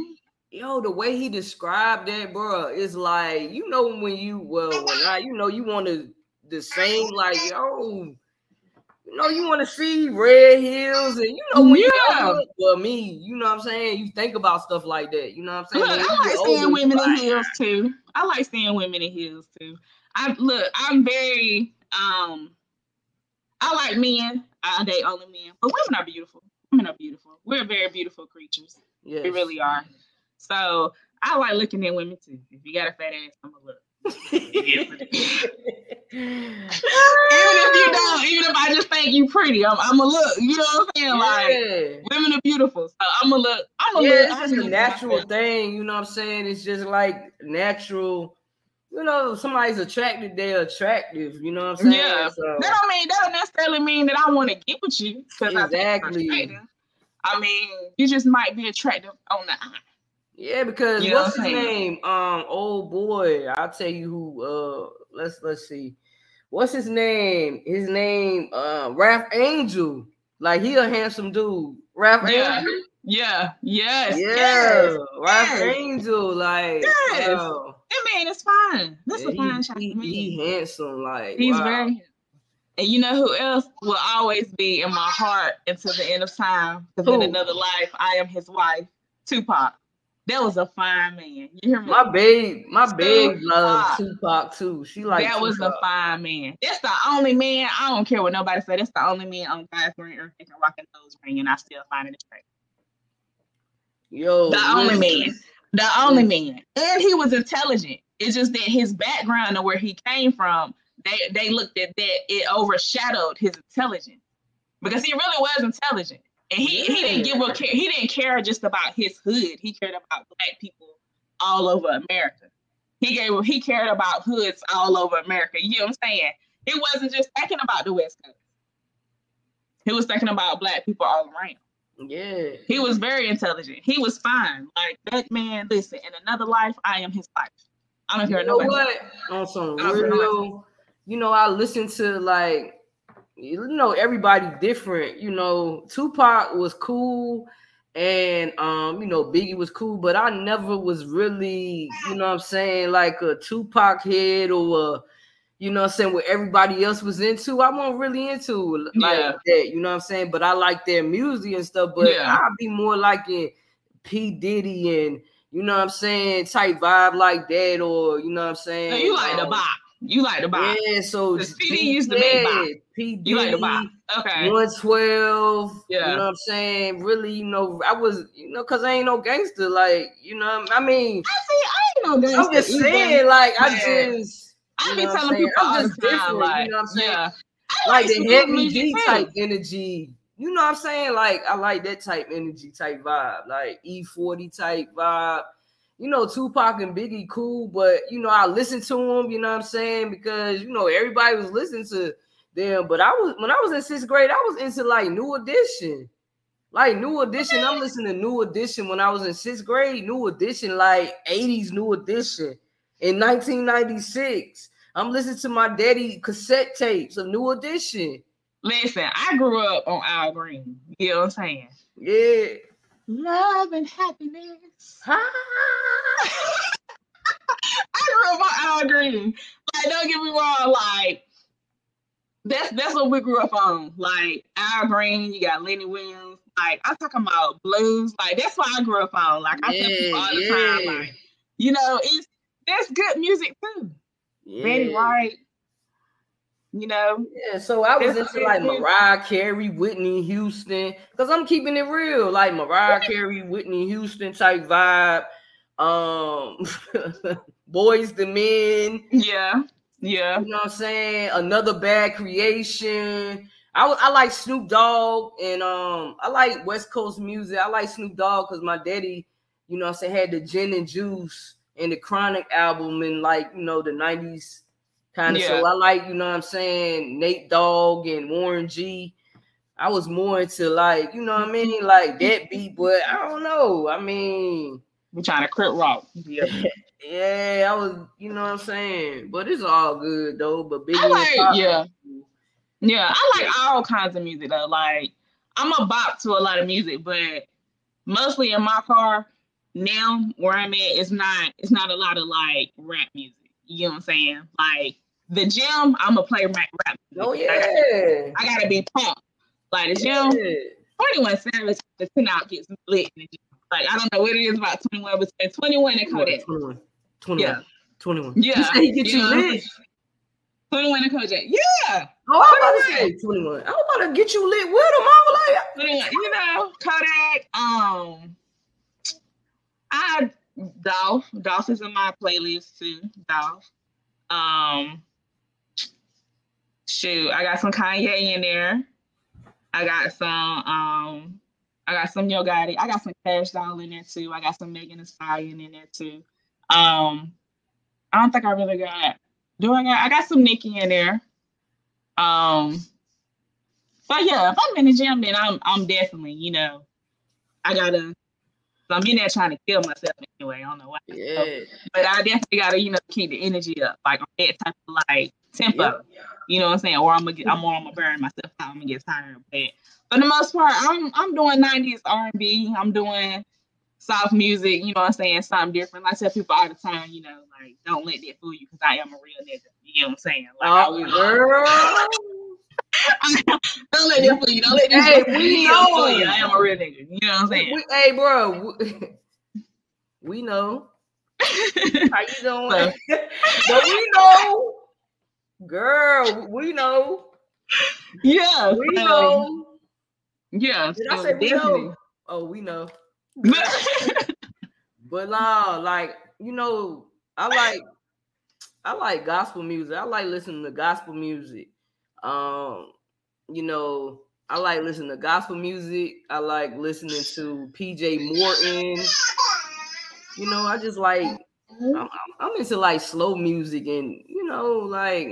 yo, the way he described that, bro, is like, you know, when you well, when I, you know, you want to the same, like, yo, you know, you want to see red hills, and you know, when yeah. you well, me, you know what I'm saying? You think about stuff like that. You know what I'm saying? Look, I like seeing women in heels too. I like seeing women in heels too. I look, I'm very um I like men. I date only men, but women are beautiful. Women are beautiful. We're very beautiful creatures. Yeah, we really are. So I like looking at women too. If you got a fat ass, I'm gonna look even if you don't, even if I just think you pretty, I'm, I'm a look. You know what I'm saying? Yeah. Like women are beautiful, so I'm a look. I'm a yeah, look. It's just a natural thing. You know what I'm saying? It's just like natural. You know, somebody's attracted, they're attractive. You know what I'm saying? Yeah. So, that don't mean that don't necessarily mean that I want to get with you. Exactly. I, I mean, you just might be attractive on the eye. Yeah, because you what's his name? Um, old boy. I'll tell you who. Uh, let's let's see. What's his name? His name, uh, Ralph Angel. Like he a handsome dude. Ralph yeah. Angel. Yeah. Yes. Yeah. Yes. Ralph yes. Angel. Like. Yes. Wow. That man is fine. That's yeah, a fine shot. He, he, he handsome. Like he's wow. very. And you know who else will always be in my heart until the end of time? Because in another life, I am his wife, Tupac. That was a fine man. You hear me? My babe, my babe loves Tupac too. She like that Tupac. was a fine man. That's the only man. I don't care what nobody say. That's the only man on God's green earth that can rock a nose ring, and I still find it straight. Yo, the only man. The only man, and he was intelligent. It's just that his background and where he came from, they they looked at that it overshadowed his intelligence because he really was intelligent. And he, he didn't give a care. He didn't care just about his hood. He cared about black people all over America. He gave he cared about hoods all over America. You know what I'm saying? He wasn't just thinking about the West Coast. He was thinking about black people all around. Yeah. He was very intelligent. He was fine. Like that man, listen, in another life, I am his wife. I don't care you know what? On some real, you know, I listen to like you know everybody different. You know, Tupac was cool and um, you know, Biggie was cool, but I never was really, you know I'm saying, like a Tupac head or a, you know I'm saying, what everybody else was into. I wasn't really into like yeah. that, you know I'm saying? But I like their music and stuff, but yeah. I'd be more like in P. Diddy and you know I'm saying, type vibe like that, or you know I'm saying. You like um, the vibe. You like the box. Yeah, so PD used to make box. PD, you like the box. Okay. 112. Yeah. You know what I'm saying? Really, you know, I was, you know, because I ain't no gangster. Like, you know, I mean, I see, I ain't no gangster. I'm just either. saying, like, I just, I be telling people I'm just different. Like, you know what I'm saying? Yeah. like, like the heavy D type energy. You know what I'm saying? Like, I like that type energy type vibe, like E40 type vibe you know, Tupac and Biggie cool, but you know, I listened to them, you know what I'm saying? Because you know, everybody was listening to them. But I was when I was in sixth grade, I was into like new edition. Like new edition. I'm listening to new edition when I was in sixth grade, new edition, like 80s new edition in 1996. I'm listening to my daddy cassette tapes of new edition. Listen, I grew up on Al Green. You know what I'm saying? Yeah. Love and happiness. Ah. *laughs* I grew up on Al Green. Like, don't get me wrong, like that's that's what we grew up on. Like Al Green, you got Lenny Williams. Like I'm talking about blues. Like that's what I grew up on. Like I yeah, tell people all the yeah. time, like you know, it's that's good music too. Yeah. Betty White. You know, yeah. So I was into like Mariah Carey, Whitney Houston, because I'm keeping it real, like Mariah Carey, Whitney Houston type vibe. Um, *laughs* Boyz II Men. Yeah. Yeah. You know what I'm saying? Another bad creation. I, I like Snoop Dogg and um I like West Coast music. I like Snoop Dogg because my daddy, you know I'm saying, had the gin and juice and the chronic album in like you know the 90s kind of. Yeah. So I like, you know what I'm saying, Nate Dogg and Warren G. I was more into like, you know what I mean, mm-hmm. like that beat, but I don't know. I mean, we're trying to crit rock. *laughs* Yeah. Yeah, I was, you know what I'm saying, but it's all good though. But big, like, yeah, yeah, I like all kinds of music though. Like, I'm a bop to a lot of music, but mostly in my car now where I'm at, it's not, it's not a lot of like rap music. You know what I'm saying? Like the gym, I'm gonna play rap. rap. Oh yeah, I gotta, I gotta be pumped. Like the gym, yeah. 21 Savage, the ten out gets lit in the gym. Like I don't know what it is about 21, but 21 and Kodak. 21. 21. Yeah. 21. Yeah. You say he get you, you lit. 21 and Kodak. Yeah. Oh, I'm about to say 21. I'm about to get you lit with him. I'm like, 21. You know, Kodak. Um, I Dolph. Dolph is in my playlist too. Dolph. Um, shoot, I got some Kanye in there. I got some um I got some Yo Gotti. I got some Cash Doll in there too. I got some Megan Thee Stallion in there too. Um, I don't think I really got. Do I got? I got some Nicki in there. Um, but yeah, if I'm in the gym, then I'm I'm definitely you know, I gotta. I'm in there trying to kill myself anyway. I don't know why. Yeah. So, but I definitely gotta you know keep the energy up, like on that type of like tempo. Yeah. You know what I'm saying? Or I'm gonna get, I'm more I'm gonna burn myself out. I'm gonna get tired. Of that. But for the most part, I'm I'm doing 90s R&B. I'm doing soft music, you know what I'm saying, something different. I tell people all the time, you know, like don't let that fool you because I am a real nigga. You know what I'm saying? Like, oh, girl. Don't let that fool you. Don't let hey, we know. you. I am a real nigga. You know what I'm saying? We, hey, bro, we, *laughs* we know. How you *laughs* doing? *laughs* but we know, girl. We know. Yeah, we know. Yeah, did I say we know? Oh, we know. but nah, like you know, I like I like gospel music. I like listening to gospel music. Um, you know, I like listening to gospel music. I like listening to PJ Morton. You know, I just like I'm, I'm into like slow music and you know, like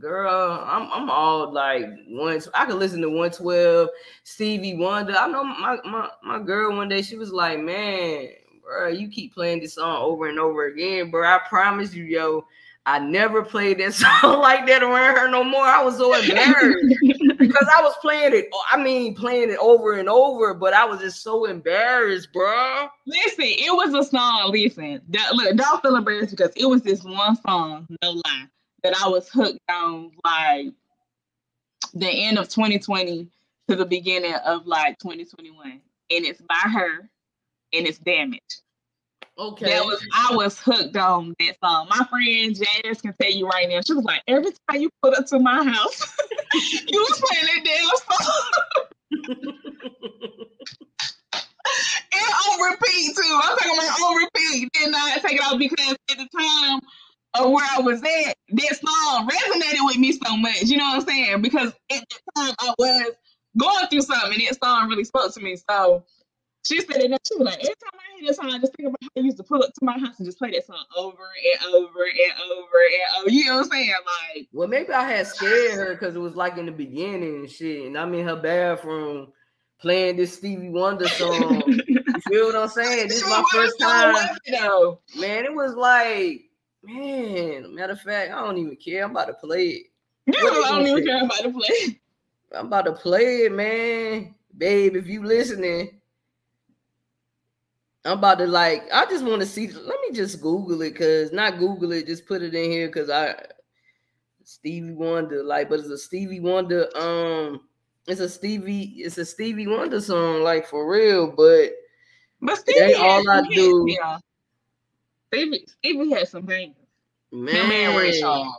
girl, I'm I'm all like once I could listen to 112, Stevie Wonder. I know my my my girl one day she was like, man, bro, you keep playing this song over and over again, bro. I promise you, yo, I never played that *laughs* song like that around her no more. I was so embarrassed because I was playing it. I mean, playing it over and over, but I was just so embarrassed, bro. Listen, it was a song. Listen, that, look, don't feel embarrassed because it was this one song. No lie that I was hooked on like the end of 2020 to the beginning of like 2021. And it's by her and it's damaged. Okay. That was I was hooked on that song. My friend Janice can tell you right now. She was like, every time you put up to my house, *laughs* you was playing that damn song. *laughs* and on repeat too. I'm talking about on repeat. Did not take it off because at the time or where I was at, that song resonated with me so much. You know what I'm saying? Because at the time I was going through something, and that song really spoke to me. So she said it too. Like every time I hear this song, I just think about how I used to pull up to my house and just play that song over and over and over and over. You know what I'm saying? Like, well, maybe I had scared her because it was like in the beginning and shit, and I'm in her bathroom playing this Stevie Wonder song. you feel what I'm saying? This is my *laughs* first time. Man, it was like, man. Matter of fact, I don't even care. I'm about to play it. Yeah, I don't even care. I'm about to play. It. I'm about to play it, man. Babe, if you listening, I'm about to like. I just want to see. Let me just Google it, cause not Google it. Just put it in here, cause I Stevie Wonder, like, but it's a Stevie Wonder. Um, it's a Stevie. It's a Stevie Wonder song, like for real. But but Stevie all I do. Yeah. Stevie Stevie has some bangers. Man, man Ray Charles.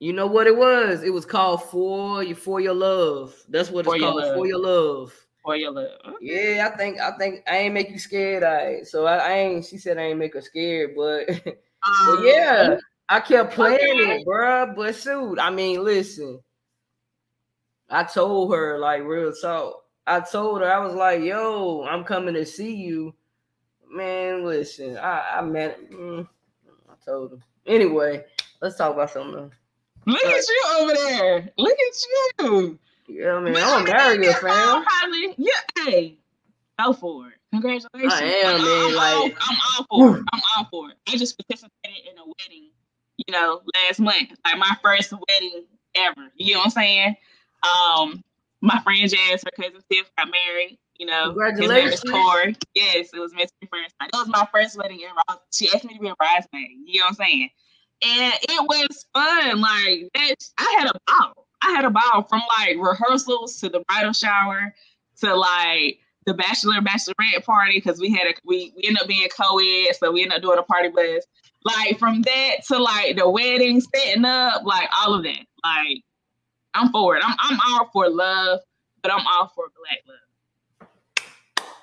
You know what it was? It was called For You For Your Love. That's what it's for called. For Your Love. For Your Love. Yeah, I think I think I ain't make you scared. I so I, I ain't. She said I ain't make her scared, but, *laughs* um, but yeah, I kept playing okay. it, bro. But shoot, I mean, listen. I told her like real talk. I told her I was like, "Yo, I'm coming to see you." Man, listen, I I met. Mm, I told him. Anyway, let's talk about something else. Look at you over there. Look at you. Yeah, man, I'm gonna a Mario fan. Yeah, hey, go for it. Congratulations. I am, man. Like, I'm all for it. I'm all for it. I just participated in a wedding, you know, last month. Like my first wedding ever. You know what I'm saying? Um, my friend Jazz, her cousin Tiff got married. You know, is Corey. Yes, it was be first time. It was my first wedding ever. She asked me to be a bridesmaid. You know what I'm saying? and it was fun. Like that, I had a ball. I had a ball from like rehearsals to the bridal shower to like the bachelor bachelorette party because we had a we, we ended up being co-ed, so we ended up doing a party bus. Like from that to like the wedding, setting up, like all of that. Like I'm for it. I'm I'm all for love, but I'm all for black love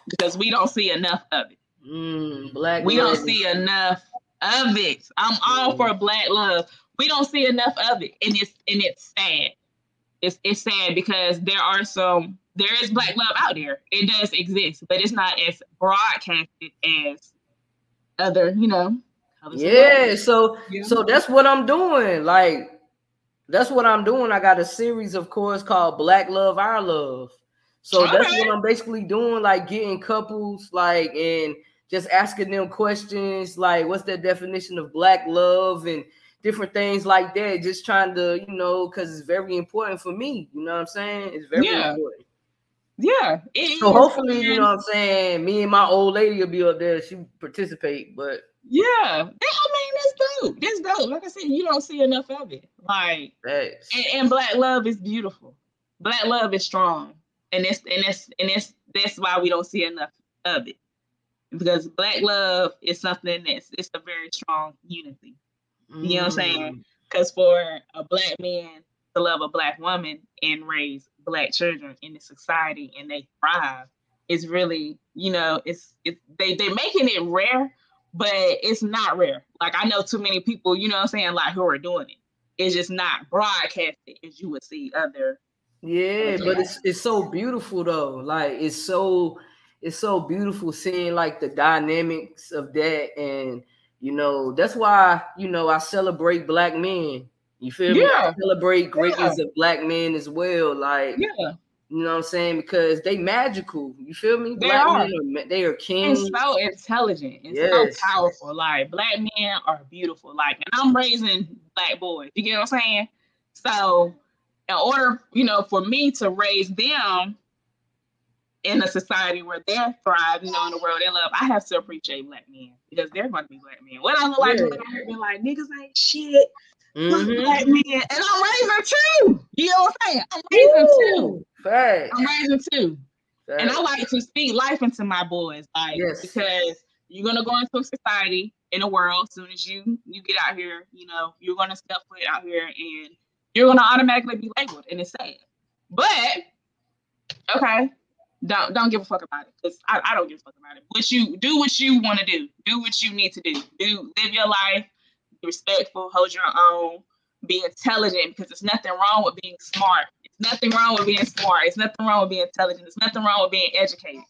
because we don't see enough of it. Mm, black. We don't see enough of it. I'm all for black love. We don't see enough of it, and it's and it's sad. It's it's sad because there are some there is black love out there. It does exist, but it's not as broadcasted as other, you know. Yeah, so yeah. so that's what I'm doing. Like that's what I'm doing. I got a series, of course, called Black Love Our Love. So okay. that's what I'm basically doing, like getting couples, like and just asking them questions like what's the definition of black love and different things like that. Just trying to, you know, because it's very important for me. You know what I'm saying? It's very yeah. important. Yeah. so hopefully, you know what I'm saying. Me and my old lady will be up there. She participate, but yeah, I mean that's dope. That's dope. Like I said, you don't see enough of it. Like, and, and, black love is beautiful. Black love is strong, and that's and that's and that's that's why we don't see enough of it because black love is something that's it's a very strong unity. You know what I'm saying? Because mm. for a black man to love a black woman and raise black children in the society and they thrive is really, you know, it's it's they they're making it rare, but it's not rare. Like I know too many people, you know what I'm saying, like who are doing it. It's just not broadcasted as you would see other. Yeah, but it's it's so beautiful though. Like it's so it's so beautiful seeing like the dynamics of that and you know that's why you know I celebrate black men. You feel yeah. me? I celebrate greatness yeah. of black men as well. Like yeah. You know what I'm saying? Because they magical. You feel me? They black are. Men are they are kings. And so intelligent and yes. so powerful. Like black men are beautiful. Like, and I'm raising black boys. You get what I'm saying? So, in order, you know, for me to raise them in a society where they're thriving, you know, in the world they love, I have to appreciate black men because they're going to be black men. What I look like, yeah. be like, niggas ain't shit. Mm-hmm. Black men, and I'm raising two. You know what I'm saying? I'm raising two. Right. I'm raising two. And I like to speak life into my boys, like yes. because you're gonna go into a society in a world. As soon as you you get out here, you know you're gonna step foot out here, and you're gonna automatically be labeled, and it's sad. But okay, don't don't give a fuck about it because I, I don't give a fuck about it. What you do, what you want to do, do what you need to do. Do live your life, be respectful, hold your own, be intelligent because there's nothing wrong with being smart. It's nothing wrong with being smart. It's nothing wrong with being intelligent. It's nothing wrong with being educated.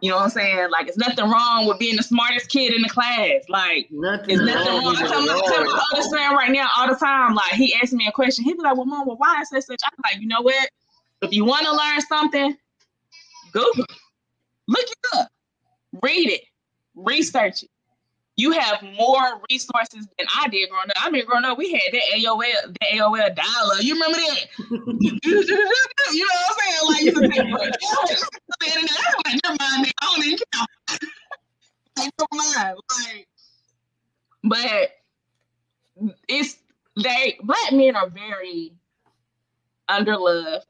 You know what I'm saying? Like, it's nothing wrong with being the smartest kid in the class. Like, Nothing it's nothing wrong. I tell my, tell my oldest son right now all the time. Like, he asked me a question. He be like, "Well, mom, well, why is that such?" I'm like, you know what? If you want to learn something, Google, look it up, read it, research it. You have more resources than I did growing up. I mean, growing up, we had that AOL, the AOL dial You remember that? *laughs* you know what I'm saying? Like, you could take oh, like, never mind, I don't even count. *laughs* like, mind. Like, but it's they black men are very underloved.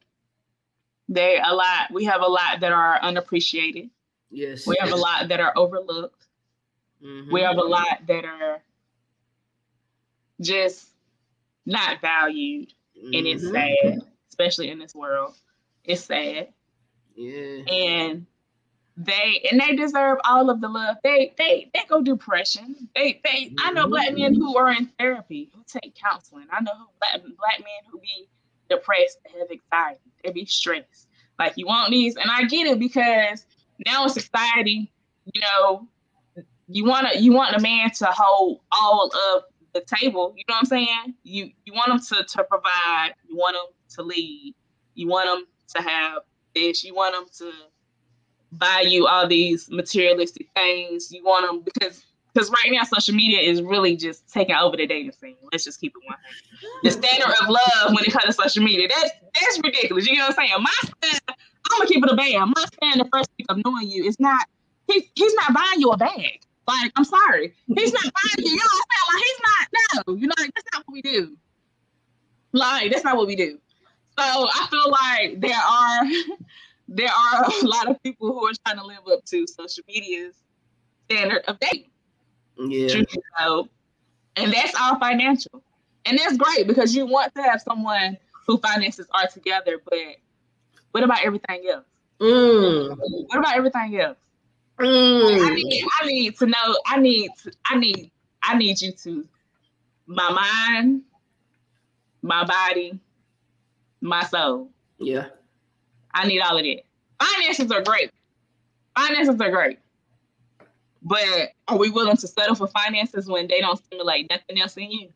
They a lot. We have a lot that are unappreciated. Yes. We have a lot that are overlooked. Mhm. We have a lot that are just not valued, and it's Mhm. sad, especially in this world. It's sad, Yeah. and they and they deserve all of the love. They they they go depression. They they I know black men who are in therapy who take counseling. I know who black black men who be depressed, have anxiety, they be stressed. Like you want these, and I get it because now in society, you know, you want to you want a man to hold all of the table. You know what I'm saying? You you want him to to provide. You want him to lead. You want him to have this. You want him to buy you all these materialistic things. You want them because because right now social media is really just taking over the dating scene. Let's just keep it one. The standard of love when it comes to social media that's that's ridiculous. You know what I'm saying? My I'm gonna keep it a band. My stand the first week of knowing you is not he, he's not buying you a bag. Like I'm sorry, he's not buying you. You know what I'm saying? Like he's not. No, you know like, that's not what we do. Like that's not what we do. So I feel like there are *laughs* there are a lot of people who are trying to live up to social media's standard of dating. Yeah. You know, and that's all financial. And that's great because you want to have someone who finances are together, but what about everything else? Mm. What about everything else? I Mm. need, I need to know. I need. To, I need. I need you to. My mind, my body, my soul. Yeah. I need all of that. Finances are great. Finances are great. But are we willing to settle for finances when they don't stimulate nothing else in you?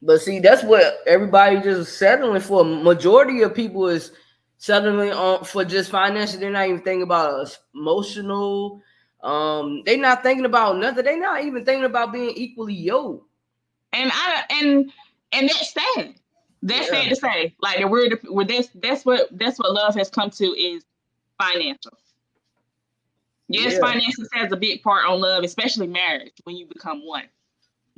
But see, that's what everybody just settling for. Majority of people is settling on for just finances. They're not even thinking about emotional. Um, they're not thinking about nothing. They're not even thinking about being equally yoked. And I and and that's sad. That's Yeah. sad to say. Like the word that's that's what that's what love has come to is financial. Yes, Yeah. finances has a big part on love, especially marriage when you become one.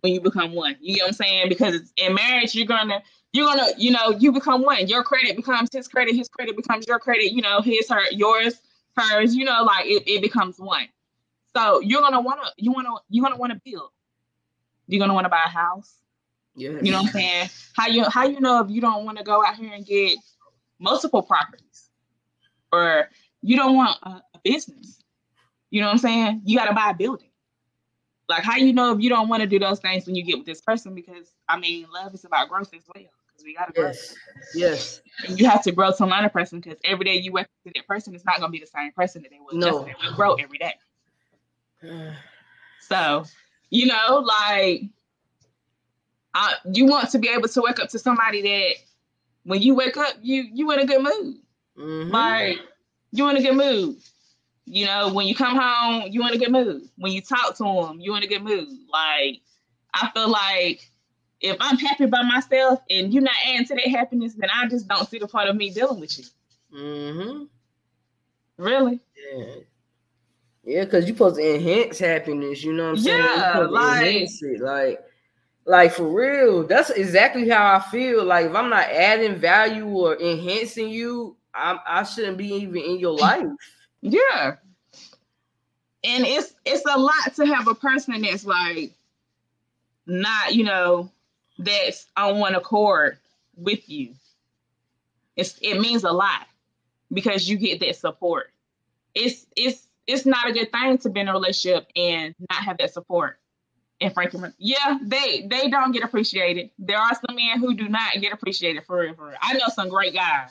When you become one. You get what I'm saying? Because in marriage, you're gonna you're gonna, you know, you become one. Your credit becomes his credit, his credit becomes your credit, you know, his, her, yours, hers, you know, like it, it becomes one. So you're gonna wanna you wanna you're gonna wanna build. You're gonna wanna buy a house. Yeah. You know what I'm saying? How you how you know if you don't want to go out here and get multiple properties, or you don't want a, a business? You know what I'm saying? You got to buy a building. Like how you know if you don't want to do those things when you get with this person? Because I mean, love is about growth as well. Because we got to grow. Yes. Yes. And you have to grow to another person because every day you work with that person, it's not gonna be the same person that they was. No. yesterday. We grow every day. *sighs* So, you know, like, uh, you want to be able to wake up to somebody that when you wake up, you you in a good mood. Mhm. Like, you in a good mood. You know, when you come home, you in a good mood. When you talk to them, you in a good mood. Like, I feel like if I'm happy by myself and you're not adding to that happiness, then I just don't see the point of me dealing with you. Mm-hmm. Really? Yeah. Yeah, because you're supposed to enhance happiness, you know what I'm saying? Yeah, like-. Like, like for real. That's exactly how I feel. Like if I'm not adding value or enhancing you, I'm I shouldn't be even in your *laughs* life. Yeah. And it's it's a lot to have a person that's like not, you know, that's on one accord with you. It's it means a lot because you get that support. It's it's it's not a good thing to be in a relationship and not have that support. And frankly, yeah, they they don't get appreciated. There are some men who do not get appreciated for. For. I know some great guys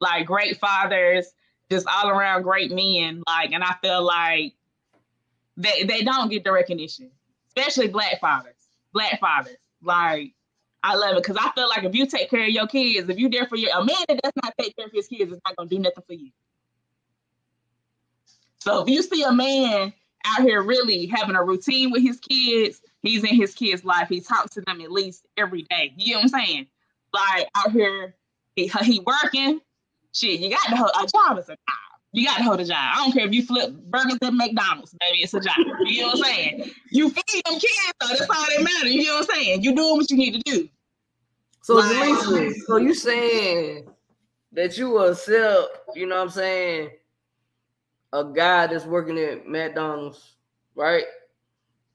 like great fathers, just all around great men. Like, and I feel like they they don't get the recognition, especially black fathers. Black fathers, like I love it because I feel like if you take care of your kids, if you're there for your a man that does not take care of his kids is not gonna do nothing for you. So if you see a man out here really having a routine with his kids, he's in his kids' life. He talks to them at least every day. You know what I'm saying? Like out here, he, he working. Shit, you got to hold a job is a job. You got to hold a job. I don't care if you flip burgers at McDonald's, baby. It's a job. You know what I'm saying? You feed them kids, though. That's all that matters. You know what I'm saying? You doing what you need to do. So, like, so you saying that you will accept, you know what I'm saying, a guy that's working at McDonald's, right?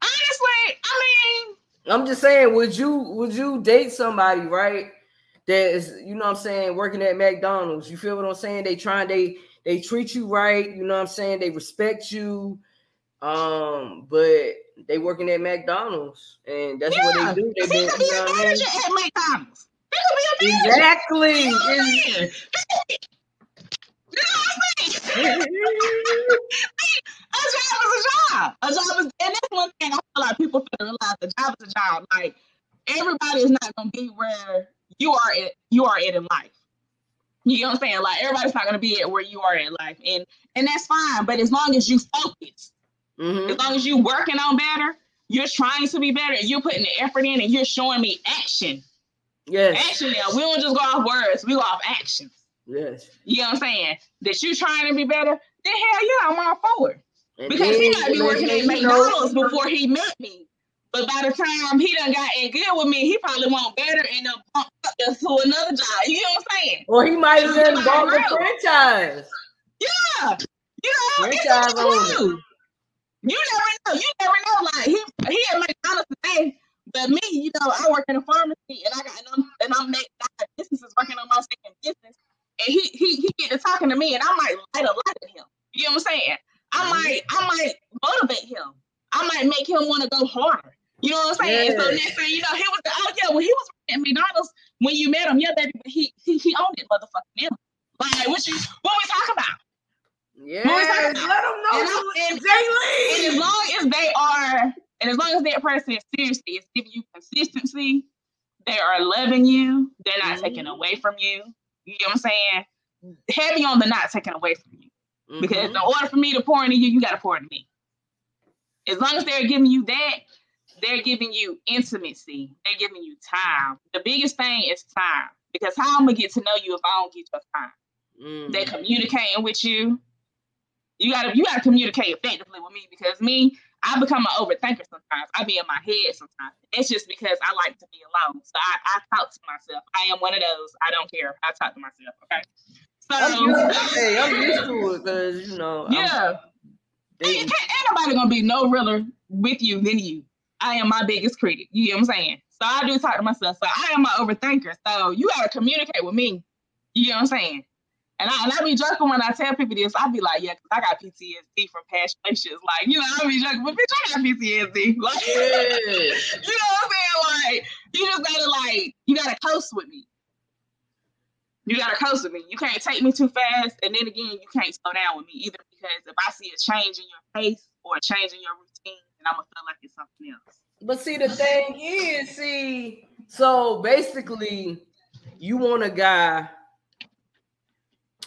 Honestly, I mean, I'm just saying, would you would you date somebody, right? That is, you know what I'm saying, working at McDonald's. You feel what I'm saying? They trying they they treat you right, you know what I'm saying? They respect you. Um, but they working at McDonald's and that's yeah. what they do. They been, you know what I mean? at McDonald's. Exactly. *laughs* a job is a job. A job is, and that's one thing I feel like people feel realize a job is a job. Like everybody is not gonna be where you are at you are at in life. You know what I'm saying? Like everybody's not gonna be at where you are in life. And and that's fine. But as long as you focus, mm-hmm. as long as you working on better, you're trying to be better, you're putting the effort in and you're showing me action. Yes. Action now. We don't just go off words, we go off actions. Yes. You know what I'm saying? That you trying to be better, then hell yeah, I'm all forward. because he might be working at McDonald's before he met me. But by the time he done got in good with me, he probably want better and then bump up to another job. You know what I'm saying? Or he might have been bought the franchise. Yeah. You know, franchise owner. You never know. You never know. Like he he at McDonald's today, but me, you know, I work in a pharmacy and I got and I'm and I'm making businesses working on my second business and he he he get to talking to me, and I might light a light at him. You know what I'm saying? I mm-hmm. might I might motivate him. I might make him want to go harder. You know what I'm saying? Yeah. So next thing you know, he was oh yeah, when he was at McDonald's when you met him, yeah, baby, but he he he owned it, motherfucking him. Like what you what we talking about? Yeah, let them know. And, and, and, as long as they are, and as long as that person is seriously is giving you consistency, they are loving you. They're not mm-hmm. taking away from you. You know what I'm saying? Heavy on the not taking away from you. Mm-hmm. Because in order for me to pour into you, you got to pour into me. As long as they're giving you that, they're giving you intimacy. They're giving you time. The biggest thing is time. Because how am I'm gonna get to know you if I don't get your time? Mm-hmm. They're communicating with you. You gotta you gotta communicate effectively with me because me, I become an overthinker sometimes. I be in my head sometimes. It's just because I like to be alone. So I, I talk to myself. I am one of those. I don't care. I talk to myself. Okay. So I'm used to, hey, I'm used to it because you know. Yeah. They, ain't, ain't nobody gonna be no realer with you than you. I am my biggest critic. You know what I'm saying? So I do talk to myself. So I am my overthinker. So you gotta communicate with me. You know what I'm saying? And I, and I be joking when I tell people this. I be like, yeah, cause I got PTSD from past relationships. Like, you know, I be joking, but bitch, I got PTSD. *laughs* Like, yeah. you know what I'm saying? Like, you just gotta like, you gotta coast with me. You gotta coast with me. You can't take me too fast, and then again, you can't slow down with me either. Because if I see a change in your face or a change in your then I'm gonna feel like it's something else. But see, the thing is, see, so basically, you want a guy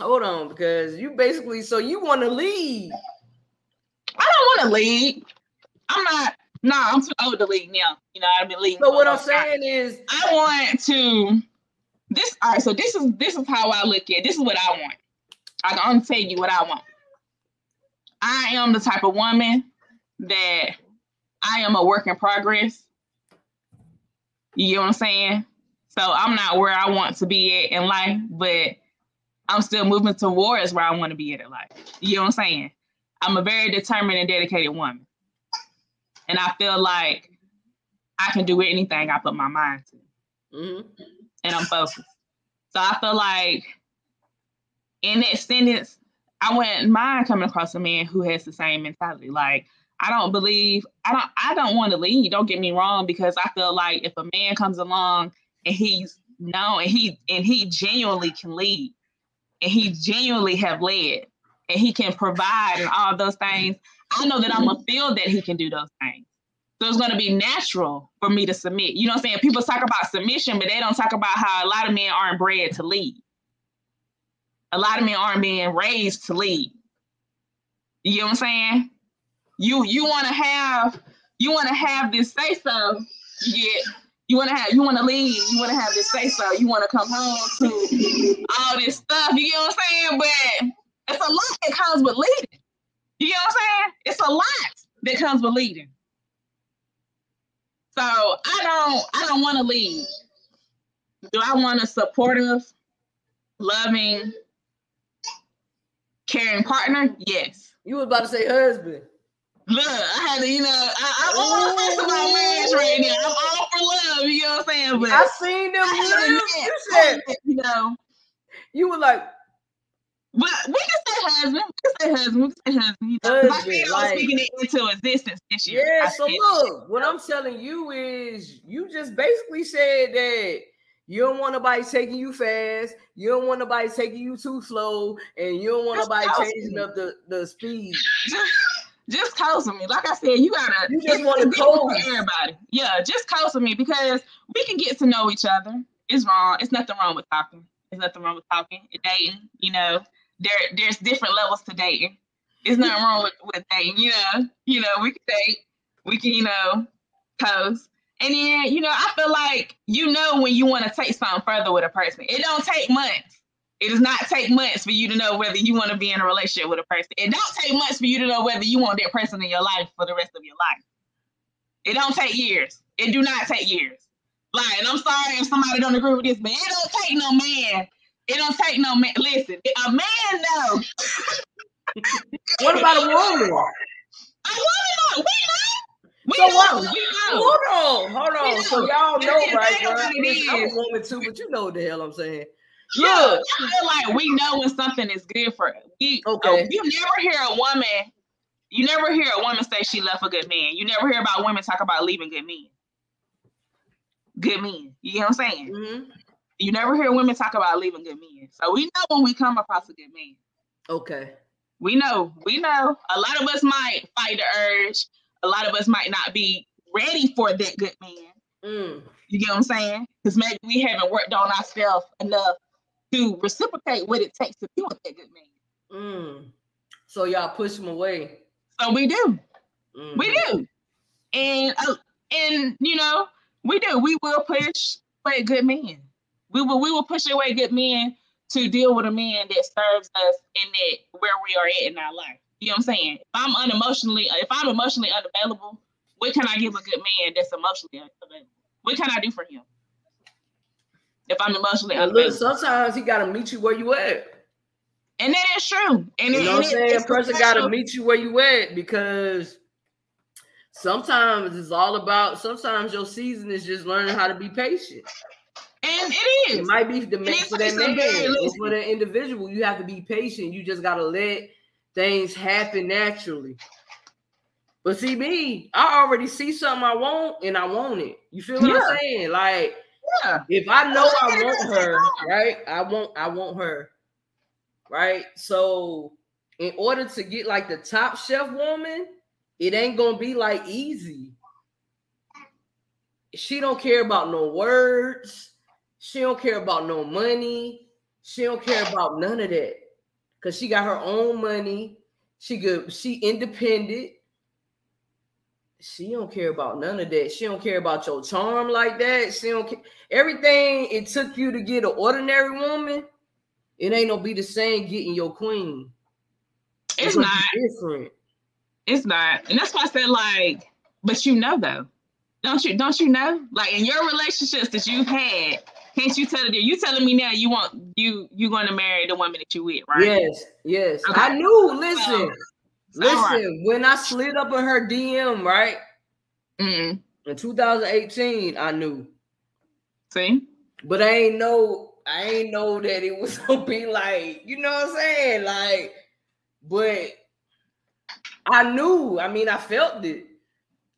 Hold on, because you basically so you want to lead. I don't want to lead. I'm not. No, nah, I'm too old to lead now. You know, I've been leading. So what I'm saying is, I want to. This all right. So this is this is how I look at. This is what I want. I can tell you what I want. I am the type of woman that I am a work in progress. You know what I'm saying? So I'm not where I want to be at in life, but I'm still moving towards where I want to be at in life. You know what I'm saying? I'm a very determined and dedicated woman. And I feel like I can do anything I put my mind to. Mm-hmm. And I'm focused. So I feel like in that sentence, I wouldn't mind coming across a man who has the same mentality. Like, I don't believe I don't I don't want to lead. Don't get me wrong, because I feel like if a man comes along and he's known and he and he genuinely can lead, and he genuinely have led and he can provide and all those things, I know that I'm gonna mm-hmm. feel that he can do those things. So it's gonna be natural for me to submit. You know what I'm saying? People talk about submission, but they don't talk about how a lot of men aren't bred to lead. A lot of men aren't being raised to lead. You know what I'm saying? You you want to have you want to have this say so. You you want to have you want to leave You want to have this say so. You want to come home to all this stuff. You know what I'm saying? But it's a lot that comes with leading. You know what I'm saying? It's a lot that comes with leading. So I don't I don't want to lead. Do I want a supportive, loving, caring partner? Yes. You was about to say husband. Look, I had to, you know, I, I want to about marriage right now. I'm all for love, you know what I'm saying? But I seen them I You said, you know, you were like, but we can say husband. We can say husband. We can say husband. You know, Husband, my like- speaking it into existence this year. yeah. I So look, what I'm telling you is, you just basically said that you don't want nobody taking you fast, you don't want nobody taking you too slow, and you don't want That's nobody awesome. changing up the the speed. *laughs* just, just coast with me. Like I said, you gotta. You just different for coast. everybody. Yeah, just coast with me because we can get to know each other. It's wrong. It's nothing wrong with talking. There's nothing wrong with talking. Dating, you know, there there's different levels to dating. It's nothing wrong with, with dating. You know, you know, we can date. We can, you know, coast. And then, you know, I feel like you know when you want to take something further with a person. It don't take months. It does not take months for you to know whether you want to be in a relationship with a person. It don't take months for you to know whether you want that person in your life for the rest of your life. It don't take years. It do not take years. Like, and I'm sorry if somebody don't agree with this, but it don't take no man. It don't take no man. Listen, a man know. *laughs* What about a woman? Want to. We know. We So know. what? We know. Hold on, hold on. So y'all know, right, what I'm a woman too, but you know what the hell I'm saying. Yeah, Look, I feel like we know when something is good for. We, Okay. uh, you never hear a woman, you never hear a woman say she left a good man. You never hear about women talk about leaving good men. Good men. You know what I'm saying? mhm. You never hear women talk about leaving good men. So we know when we come across a good man. okay. We know, we know. A lot of us might fight the urge. A lot of us might not be ready for that good man. Mm. You get what I'm saying? Because maybe we haven't worked on ourselves enough to reciprocate what it takes to be with that good man. Mm. So y'all push them away. So we do, Mhm. we do, and uh, and you know we do. We will push away good men. We will we will push away good men to deal with a man that serves us in that where we are at in our life. You know what I'm saying? If I'm unemotionally, if I'm emotionally unavailable, what can I give a good man that's emotionally available? What can I do for him? If I'm emotionally unavailable, sometimes he gotta meet you where you at. and that is true. And You it- know what I'm saying? A person gotta meet you where you at because sometimes it's all about sometimes your season is just learning how to be patient. and it is. it might be the man for that man. It's for the individual. You have to be patient. You just gotta let things happen naturally. But see me, I already see something I want and I want it. You feel what Yeah. I'm saying? Like Yeah. if I know I want her, right? I want I want her. Right? So in order to get like the top chef woman, it ain't gonna be like easy. She don't care about no words. She don't care about no money. She don't care about none of that. Cause she got her own money. She good, she independent. She don't care about none of that. She don't care about your charm like that. She don't care. Everything it took you to get an ordinary woman, it ain't gonna be the same getting your queen. It's gonna not. different. It's not. And that's why I said like, but you know though. Don't you don't you know? Like in your relationships that you've had, can't you tell it? You telling me now you want you you gonna marry the woman that you with, right? Yes, yes. Okay. I knew. Listen, listen. right. When I slid up in her DM, right Mm, in 2018, I knew. see? But I ain't know. I ain't know that it was *laughs* gonna be like, you know what I'm saying? Like, but I knew. I mean, I felt it.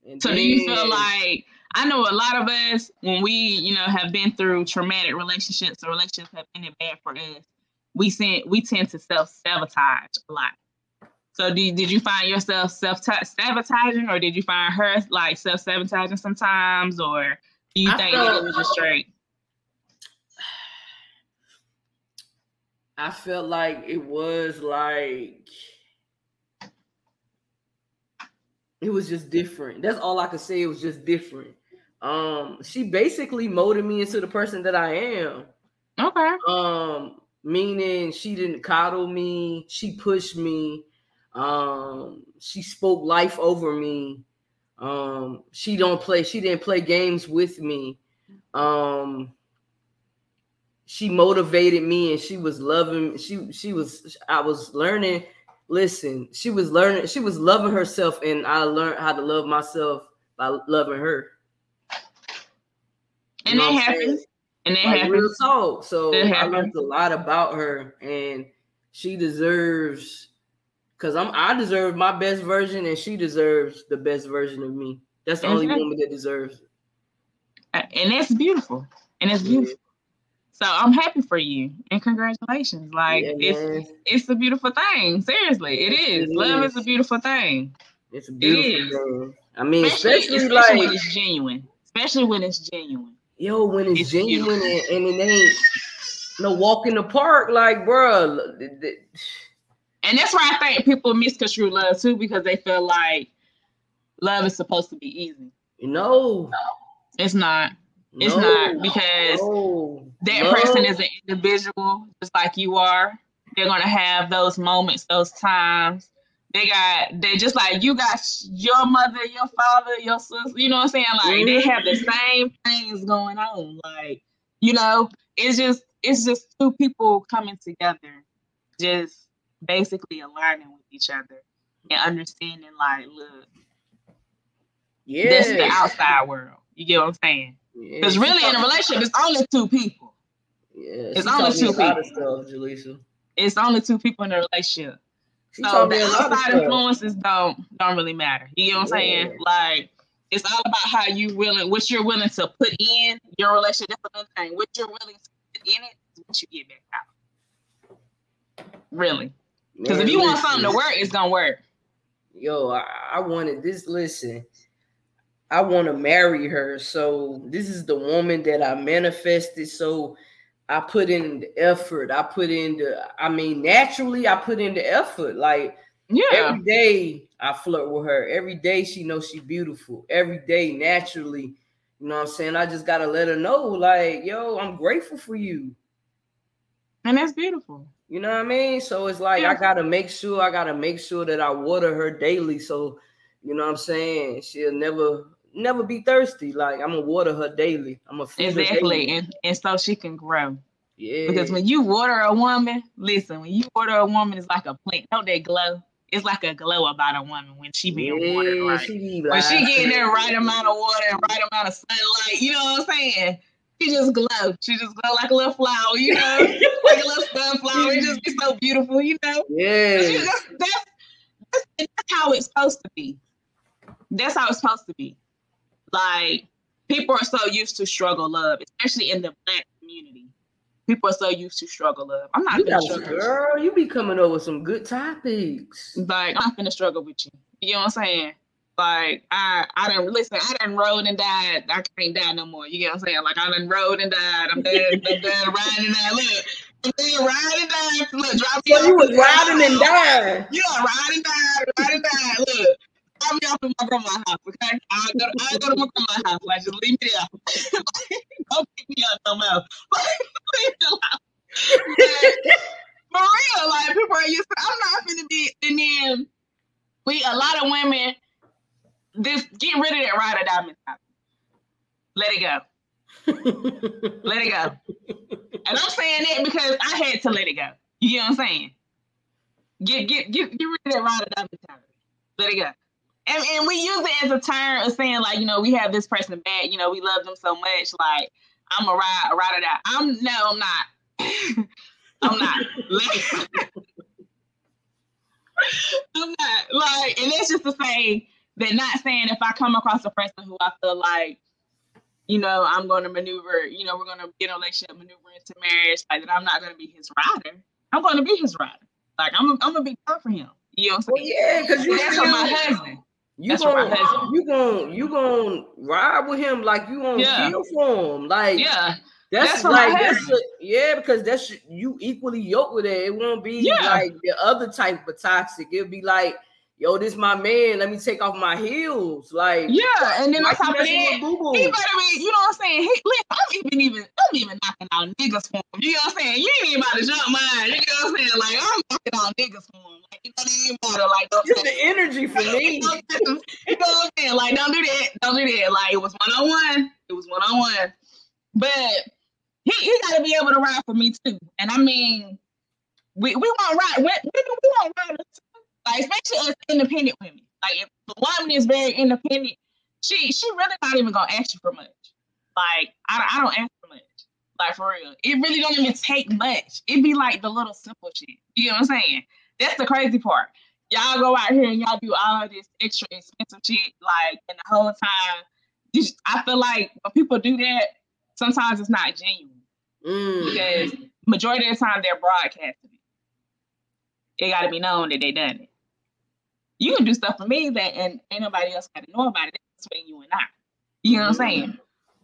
And So do you feel like I know a lot of us when we, you know, have been through traumatic relationships or relationships have ended bad for us, we sent we tend to self sabotage a lot. So did, did you find yourself self sabotaging, or did you find her like self sabotaging sometimes, or do you I think felt, it was just straight? I felt like it was like it was just different. That's all I could say. It was just different. Um, she basically molded me into the person that I am. Okay. Um, meaning she didn't coddle me, she pushed me, um, she spoke life over me. Um, she don't play, she didn't play games with me. Um, she motivated me and she was loving she she was I was learning listen she was learning she was loving herself and I learned how to love myself by loving her. And you know that happens. And that like happens. real talk. So I learned a lot about her and she deserves because I'm I deserve my best version and she deserves the best version of me that's the only mm-hmm. woman that deserves it and that's beautiful and it's beautiful so I'm happy for you and congratulations. Like yeah, it's it's a beautiful thing. Seriously, it is. It Love is. is. a beautiful thing. It's a beautiful thing. I mean, especially, especially, like when it's genuine. Especially when it's genuine. Yo, when it's, it's genuine and, and, it ain't no walk in the park, like bro. And that's why I think people misconstrue love too, because they feel like love is supposed to be easy. You know, it's not. It's no, not because no, that no. person is an individual, just like you are. They're gonna have those moments, those times. They got they just like you got your mother, your father, your sister. You know what I'm saying? Like mm-hmm. they have the same things going on. Like you know, it's just it's just two people coming together, just basically aligning with each other and understanding. Like, look, yeah, this is the outside world. You get what I'm saying? Because yeah, really, in a relationship, it's only two people. Yeah, it's only two people. Stuff, it's only two people in a relationship. She so the outside influences don't don't really matter. You know what I'm saying? Like it's all about how you willing, what you're willing to put in your relationship. That's another thing. What you're willing to put in it is what you get back out. Really, because if you listen. want something to work, it's gonna work. Yo, I, I wanted this. Listen, I want to marry her. So this is the woman that I manifested. So I put in the effort. I put in the, I mean, naturally, I put in the effort. Like yeah. every day I flirt with her. Every day she knows she's beautiful. Every day, naturally, you know what I'm saying? I just gotta let her know, like, yo, I'm grateful for you. And that's beautiful. You know what I mean? So it's like yeah. I gotta make sure, I gotta make sure that I water her daily. So you know what I'm saying? She'll never never be thirsty. Like I'm gonna water her daily. I'm gonna exactly, and and so she can grow. Yeah. Because when you water a woman, listen, when you water a woman, it's like a plant. Don't they glow? It's like a glow about a woman when she being yeah, watered right. She when she getting that right amount of water and right amount of sunlight, you know what I'm saying? She just glow. She just glow like a little flower, you know, *laughs* like a little sunflower. It just be so beautiful, you know. Yeah. Just, that's, that's, that's how it's supposed to be. That's how it's supposed to be. Like people are so used to struggle love, especially in the black community. People are so used to struggle love. I'm not you gonna struggle. Girl, you be coming over some good topics. Like I'm not gonna struggle with you. You know what I'm saying? Like I I didn't listen, I done rode and died. I can't die no more. You get what I'm saying? Like I done rode and died. I'm dead, I'm dead riding and died. Look, I'm dead riding and died. Look, drop me so you was riding and died. Yeah, riding and died, riding and died. Look drop me off at my grandma's house, okay? I go, I go to my grandma's house. Like, just leave me there. *laughs* Don't pick me up no more. leave me alone. for real, like people are used to. I'm not gonna be. And then we, a lot of women, just get rid of that ride or die mentality. Let it go. let it go. And I'm saying that because I had to let it go. You get what I'm saying? Get get get get rid of that ride or die mentality. Let it go and, and we use it as a term of saying like, you know, we have this person back, you know, we love them so much, like I'm a ride, a ride or die. I'm no, I'm not. *laughs* I'm not. *laughs* I'm not like, and it's just to say that not saying if I come across a person who I feel like, you know, I'm going to maneuver, you know, we're going to get a relationship, maneuver into marriage, like that I'm not going to be his rider. I'm going to be his rider. Like I'm, I'm gonna be there for him. You know what I'm saying? Well, yeah, because you that's my husband. You That's for gonna, my husband. you gonna you gonna ride with him like you gonna Yeah. feel for him. Like Yeah, that's, that's like that's a- yeah, because that's you equally yoked with it. It won't be Yeah. like the other type of toxic. It'll be like, yo, this my man. Let me take off my heels. Like yeah. And then on you top of that, he better be. You know what I'm saying? He, I'm even even I'm even knocking out niggas for him. You know what I'm saying? You ain't even about to jump mine. You know what I'm saying? Like I'm knocking out niggas for him. Like it don't even matter. Like don't It's the energy for me. *laughs* you know what I'm saying? Like, don't do that. Don't do that. Like, it was one on one. It was one on one. But he, he got to be able to ride for me too. And I mean, we, we want ride. We, we, we want riders. Like, especially us independent women. Like, if the woman is very independent, she she really not even gonna ask you for much. Like, I, I don't ask for much. Like for real, it really don't even take much. It be like the little simple shit. You know what I'm saying? That's the crazy part y'all go out here and y'all do all this extra expensive shit, like, and the whole time, I feel like when people do that, sometimes it's not genuine Mm. because majority of the time they're broadcasting it. Got to be known that they done it. You can do stuff for me that and ain't nobody else got to know about it. That's between you and I. You know what I'm saying?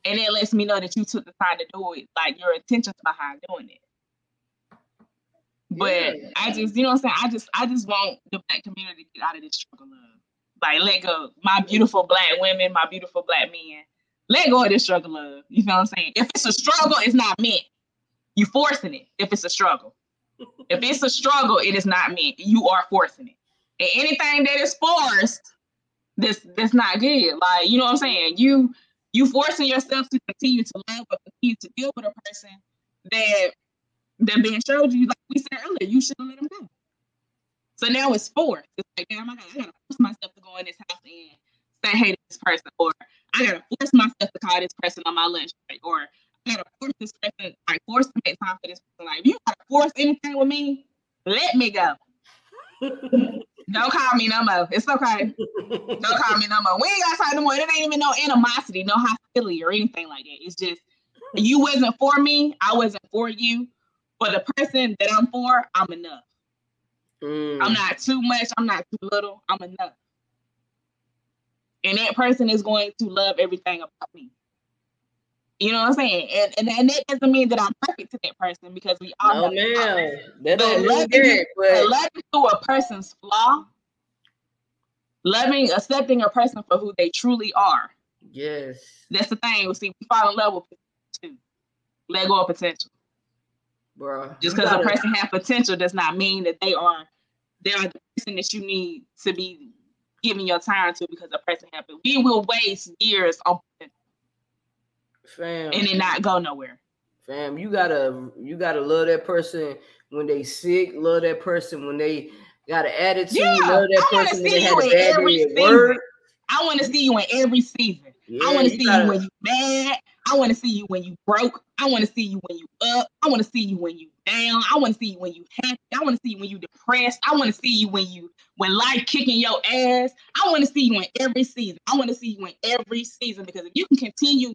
And it lets me know that you took the time to do it, like your intentions behind doing it. But Yeah. I just, you know what I'm saying? I just I just want the black community to get out of this struggle of like let go. My beautiful black women, my beautiful black men. Let go of this struggle of. You know what I'm saying? If it's a struggle, it's not meant. You forcing it if it's a struggle. If it's a struggle, it is not meant. You are forcing it. And anything that is forced, this that's not good. Like, you know what I'm saying? You you forcing yourself to continue to love or continue to deal with a person that that being showed you, like we said earlier, you should have let him go. So now it's forced. It's like, damn, I gotta, I gotta force myself to go in this house and say hey to this person, or I gotta force myself to call this person on my lunch break, or I gotta force this person, like force to make time for this person. Like, if you gotta force anything with me, let me go. *laughs* Don't call me no more. It's okay. Don't call me no more. We ain't got time no more. It ain't even no animosity, no hostility or anything like that. It's just you wasn't for me. I wasn't for you. For the person that I'm for, I'm enough. Mm. I'm not too much. I'm not too little. I'm enough. And that person is going to love everything about me. You know what I'm saying? And, and, and that doesn't mean that I'm perfect to that person because we all No, flaws. That But loving that, But loving through a person's flaw, loving, accepting a person for who they truly are. yes. That's the thing. We see, we fall in love with potential too. Let go of potential. Bro. Just because a person has potential does not mean that they are they are the person that you need to be giving your time to because a person has. We will waste years on potential fam, and it not go nowhere. fam, you gotta you gotta love that person when they sick, love that person when they got an attitude, Yeah, love that I person when see they had you a in bad every day at season. work. I want to see you in every season. Yeah, I want to see gotta- you when you mad. I want to see you when you broke. I want to see you when you up. I want to see you when you down. I want to see you when you happy. I want to see you when you depressed. I want to see you when you when life kicking your ass. I want to see you in every season. I want to see you in every season because if you can continue,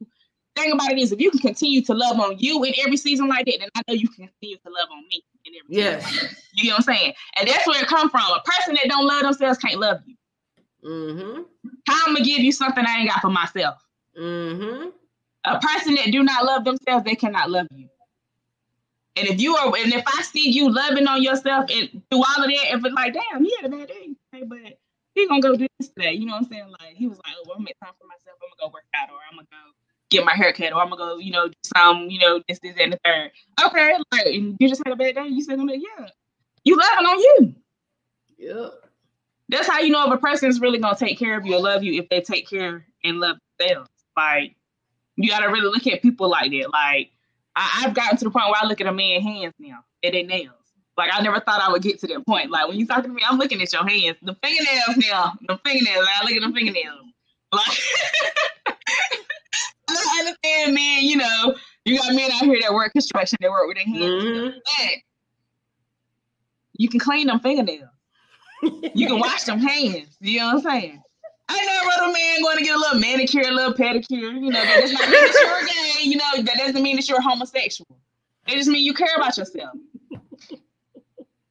thing about it is if you can continue to love on you in every season like that, then I know you can continue to love on me in every season. Yes. like. You know what I'm saying? And that's where it come from. A person that don't love themselves can't love you. Mm-hmm. How I'm gonna give you something I ain't got for myself? Mm-hmm. A person that do not love themselves, they cannot love you. And if you are, and if I see you loving on yourself and through all of that, if it's like, damn, he had a bad day, hey, but he gonna go do this today. You know what I'm saying? Like he was like, oh, well, I'm gonna make time for myself. I'm gonna go work out, or I'm gonna go get my hair cut, or I'm gonna go, you know, do some, you know, this, this, and the third. Okay, like and you just had a bad day. You said, like yeah, you loving on you. Yep. That's how you know if a person is really gonna take care of you or love you if they take care and love themselves. Like you gotta really look at people like that. Like I, I've gotten to the point where I look at a man's hands now at their nails. Like I never thought I would get to that point. Like when you talking to me, I'm looking at your hands, the fingernails now, the fingernails. I look at the fingernails. Like *laughs* I understand, man. You know, you got men out here that work construction, that work with their hands. Mm-hmm. But you can clean them fingernails. You can wash them hands. You know what I'm saying? I know a man going to get a little manicure, a little pedicure. You know, that does not mean that you're gay. You know, that doesn't mean that you're homosexual. It just means you care about yourself.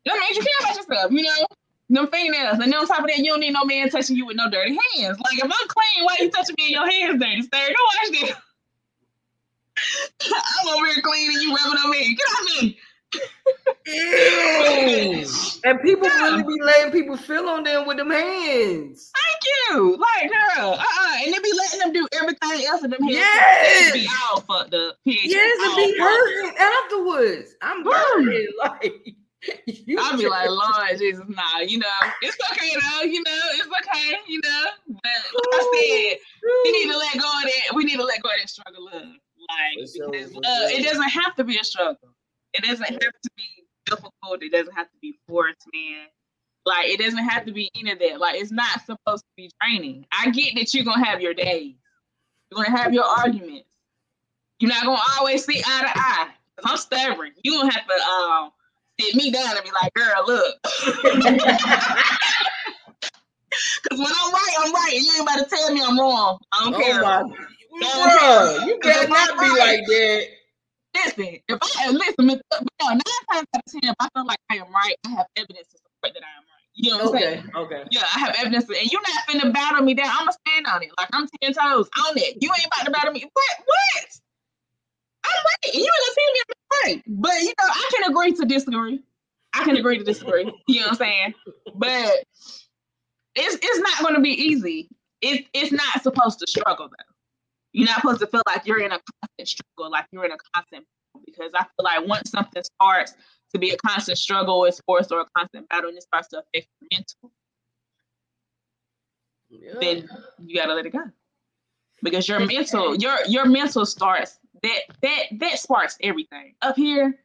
That means you care about yourself, you know? Them fingernails. And then on top of that, you don't need no man touching you with no dirty hands. Like if I'm clean, why you touching me in your hands dirty? Stay, go watch this. *laughs* I'm over here clean and you rubbing on me. Get off me. Ew. and people yeah. really be letting people feel on them with them hands. Thank you. Like, girl, uh-uh. And they be letting them do everything else in them hands. Yes. Be all fucked up. Yes, and be hurting afterwards. I'm burning. *laughs* Like, I'll be like, *laughs* Lord Jesus, nah, you know, it's okay though, you know, it's okay, you know. But like I said, we need to let go of that. We need to let go of that struggle love. Like, because love, it doesn't have to be a struggle. It doesn't have to be difficult. It doesn't have to be forced, man. Like it doesn't have to be any of that. Like it's not supposed to be draining. I get that you're gonna have your days. You're gonna have your arguments. You're not gonna always see eye to eye. I'm stubborn. You're gonna have to um sit me down and be like, girl, look. *laughs* Cause when I'm right, I'm right. And you ain't about to tell me I'm wrong. I don't oh care. My, bro, you cannot be like that. Listen, if I listen, nine times out of ten, if I feel like I am right, I have evidence to support that I am right. You know what okay, I'm saying? Okay. Yeah, I have evidence, and you're not finna battle me down. I'm gonna stand on it. Like I'm ten toes on it. You ain't about to battle me. What? What? I'm right. You ain't gonna see me I'm right. But you know, I can agree to disagree. I can agree to disagree. *laughs* You know what I'm saying? But it's it's not gonna be easy. It's it's not supposed to struggle though. You're not supposed to feel like you're in a constant struggle, like you're in a constant because I feel like once something starts to be a constant struggle or sports or a constant battle and it starts to affect your mental, yeah. then you gotta let it go. Because your mental, your your mental starts that that that sparks everything. Up here,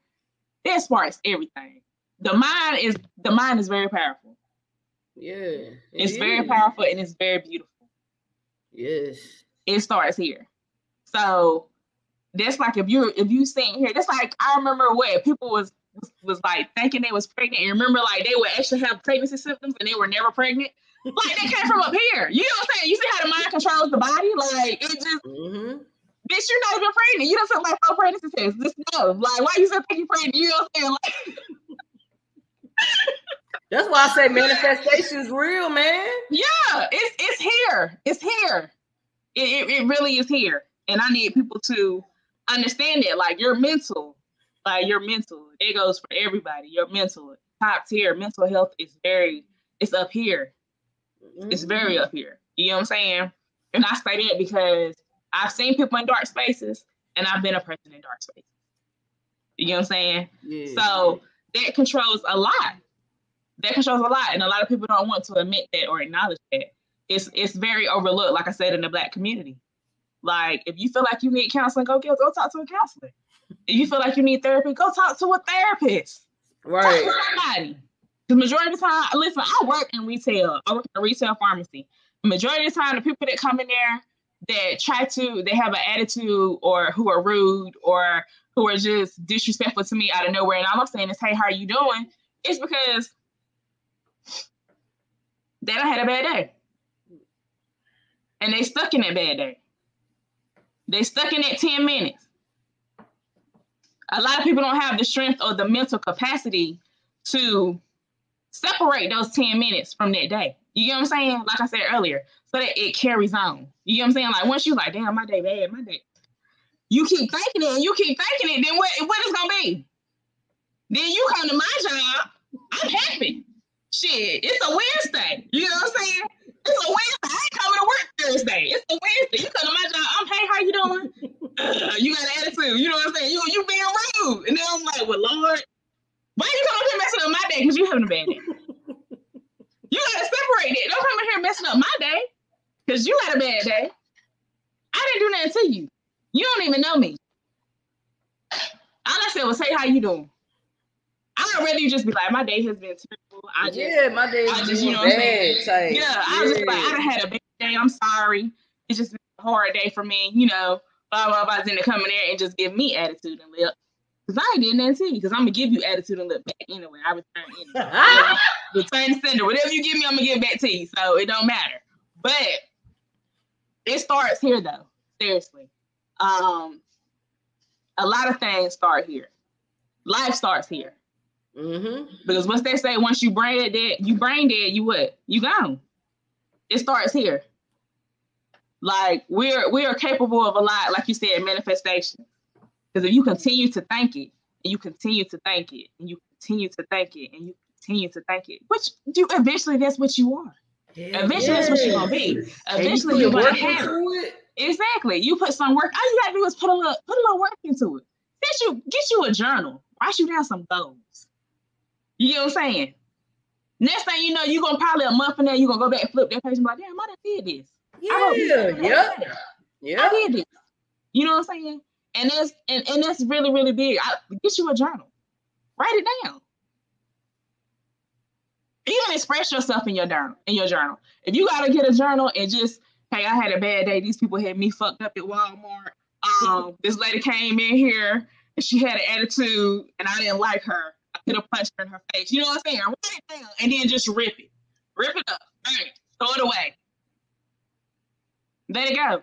that sparks everything. The mind is the mind is very powerful. Yeah. It it's is. very powerful and it's very beautiful. Yes it starts here. So that's like if you're if you sitting here, that's like I remember what people was was like thinking they was pregnant. And remember, like they would actually have pregnancy symptoms and they were never pregnant. Like they came from up here. You know what I'm saying? You see how the mind controls the body? Like it just mm-hmm. Bitch, you're not even pregnant. You don't feel like four pregnancy tests. Just no. Like, why you still think you're pregnant? You know what I'm saying? Like *laughs* That's why I say manifestation is real, man. Yeah, it's it's here. It's here it, it really is here. And I need people to understand it. Like your mental, like your mental, it goes for everybody. Your mental, top tier, mental health is very, it's up here. Mm-hmm. It's very up here. You know what I'm saying? And I say that because I've seen people in dark spaces and I've been a person in dark spaces. You know what I'm saying? Yeah. So that controls a lot. That controls a lot. And a lot of people don't want to admit that or acknowledge that it's it's very overlooked, like I said, in the black community. Like if you feel like you need counseling, go get go talk to a counselor. If you feel like you need therapy, go talk to a therapist. Right. Talk to somebody. The majority of the time, listen, I work in retail. I work in a retail pharmacy. The majority of the time, the people that come in there that try to, they have an attitude or who are rude or who are just disrespectful to me out of nowhere. And all I'm saying is, hey, how are you doing? It's because they don't had a bad day and they stuck in that bad day. They stuck in that 10 minutes. A lot of people don't have the strength or the mental capacity to separate those 10 minutes from that day. You get what I'm saying? Like I said earlier, so that it carries on. You get what I'm saying? Like once you like, damn, my day bad, my day. You keep thinking it and you keep thinking it, then what, what is gonna be? Then you come to my job, I'm happy. Shit, it's a Wednesday. You know what I'm saying? It's a Wednesday. I ain't coming to work Thursday. It's a Wednesday. You come to my job. I'm hey, how you doing? Uh, you got an attitude. You know what I'm saying? You you being rude. And then I'm like, well, Lord, why you come up here messing up my day? Because you having a bad day. You gotta separate it. Don't come in here messing up my day. Because you had a bad day. I didn't do nothing to you. You don't even know me. All I said was, hey, how you doing? I'd rather you just be like, my day has been terrible. I just, yeah, my day I just, you know, bad. Type. Yeah, I was just like, I had a bad day. I'm sorry. It's just been a hard day for me. You know, blah blah blah. Then to come in there and just give me attitude and lip. Cause I ain't did nothing to you. Cause I'm gonna give you attitude and lip back anyway. I return anyway. *laughs* return sender. Whatever you give me, I'm gonna give back to you. So it don't matter. But it starts here though. Seriously. Um, a lot of things start here. Life starts here. Mm-hmm. Because once they say once you brain dead, you brain dead, you what? You gone. It starts here. Like we're we are capable of a lot, like you said, manifestation. Because if you continue to thank it, and you continue to thank it, and you continue to thank it, and you continue to thank it, which you eventually that's what you are. Yeah, eventually yeah. that's what you're gonna be. Eventually you are gonna have it. Exactly. You put some work. All you gotta do is put a little put a little work into it. Get you get you a journal. Write you down some goals. You know what I'm saying? Next thing you know, you're gonna probably a month from now, you're gonna go back and flip that page and be like, damn, I done did this. Yeah, yeah, yeah. I did this. You know what I'm saying? And that's and, and that's really, really big. I, get you a journal. Write it down. Even express yourself in your journal. In your journal. If you gotta get a journal and just, hey, I had a bad day. These people had me fucked up at Walmart. Um, *laughs* this lady came in here and she had an attitude and I didn't like her. I could have punched her in her face. You know what I'm saying? Write it down and then just rip it. Rip it up. Bang. Throw it away. Let it go.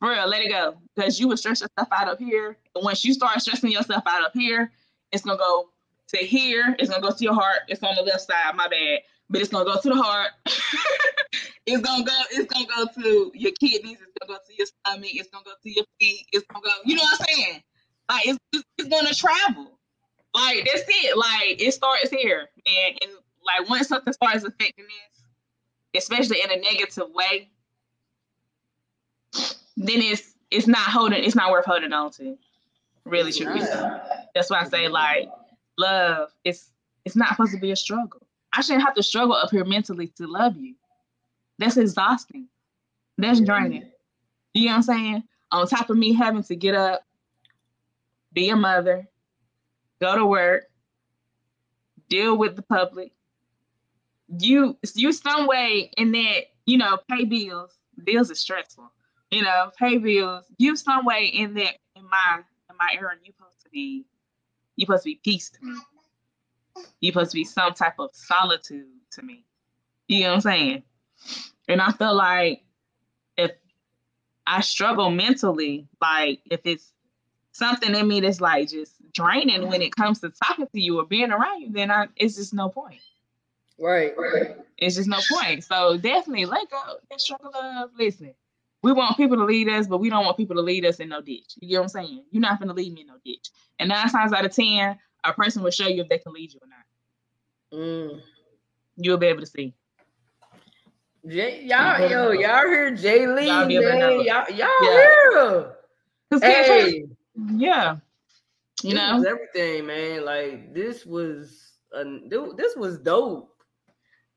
For real, let it go. Because you will stress yourself out up here. And once you start stressing yourself out up here, it's gonna go to here, it's gonna go to your heart. It's on the left side, my bad. But it's gonna go to the heart. *laughs* it's gonna go, it's gonna go to your kidneys, it's gonna go to your stomach, it's gonna go to your feet, it's gonna go, you know what I'm saying? Like it's it's gonna travel. Like that's it. Like it starts here. And like once something starts affecting this, especially in a negative way, then it's it's not holding it's not worth holding on to. Really should be. That's why I say like love it's it's not supposed to be a struggle. I shouldn't have to struggle up here mentally to love you. That's exhausting. That's draining. You know what I'm saying? On top of me having to get up, be a mother, go to work, deal with the public. You you some way in that, you know, pay bills. Bills is stressful. You know, pay bills. You some way in that in my in my era, you supposed to be you supposed to be peace to me. You supposed to be some type of solitude to me. You know what I'm saying? And I feel like if I struggle mentally, like if it's something in me that's like just draining when it comes to talking to you or being around you, then I it's just no point. Right. Right. It's just no point. So definitely let go. That struggle of listen. We want people to lead us, but we don't want people to lead us in no ditch. You get what I'm saying? You're not gonna lead me in no ditch. And nine times out of ten, a person will show you if they can lead you or not. Mm. You'll be able to see. Jay, y'all, yo, y'all hear Jay Lee, y'all, man. y'all, y'all yeah. hear? Hey, yeah, you know everything, man. Like this was, a, this was dope.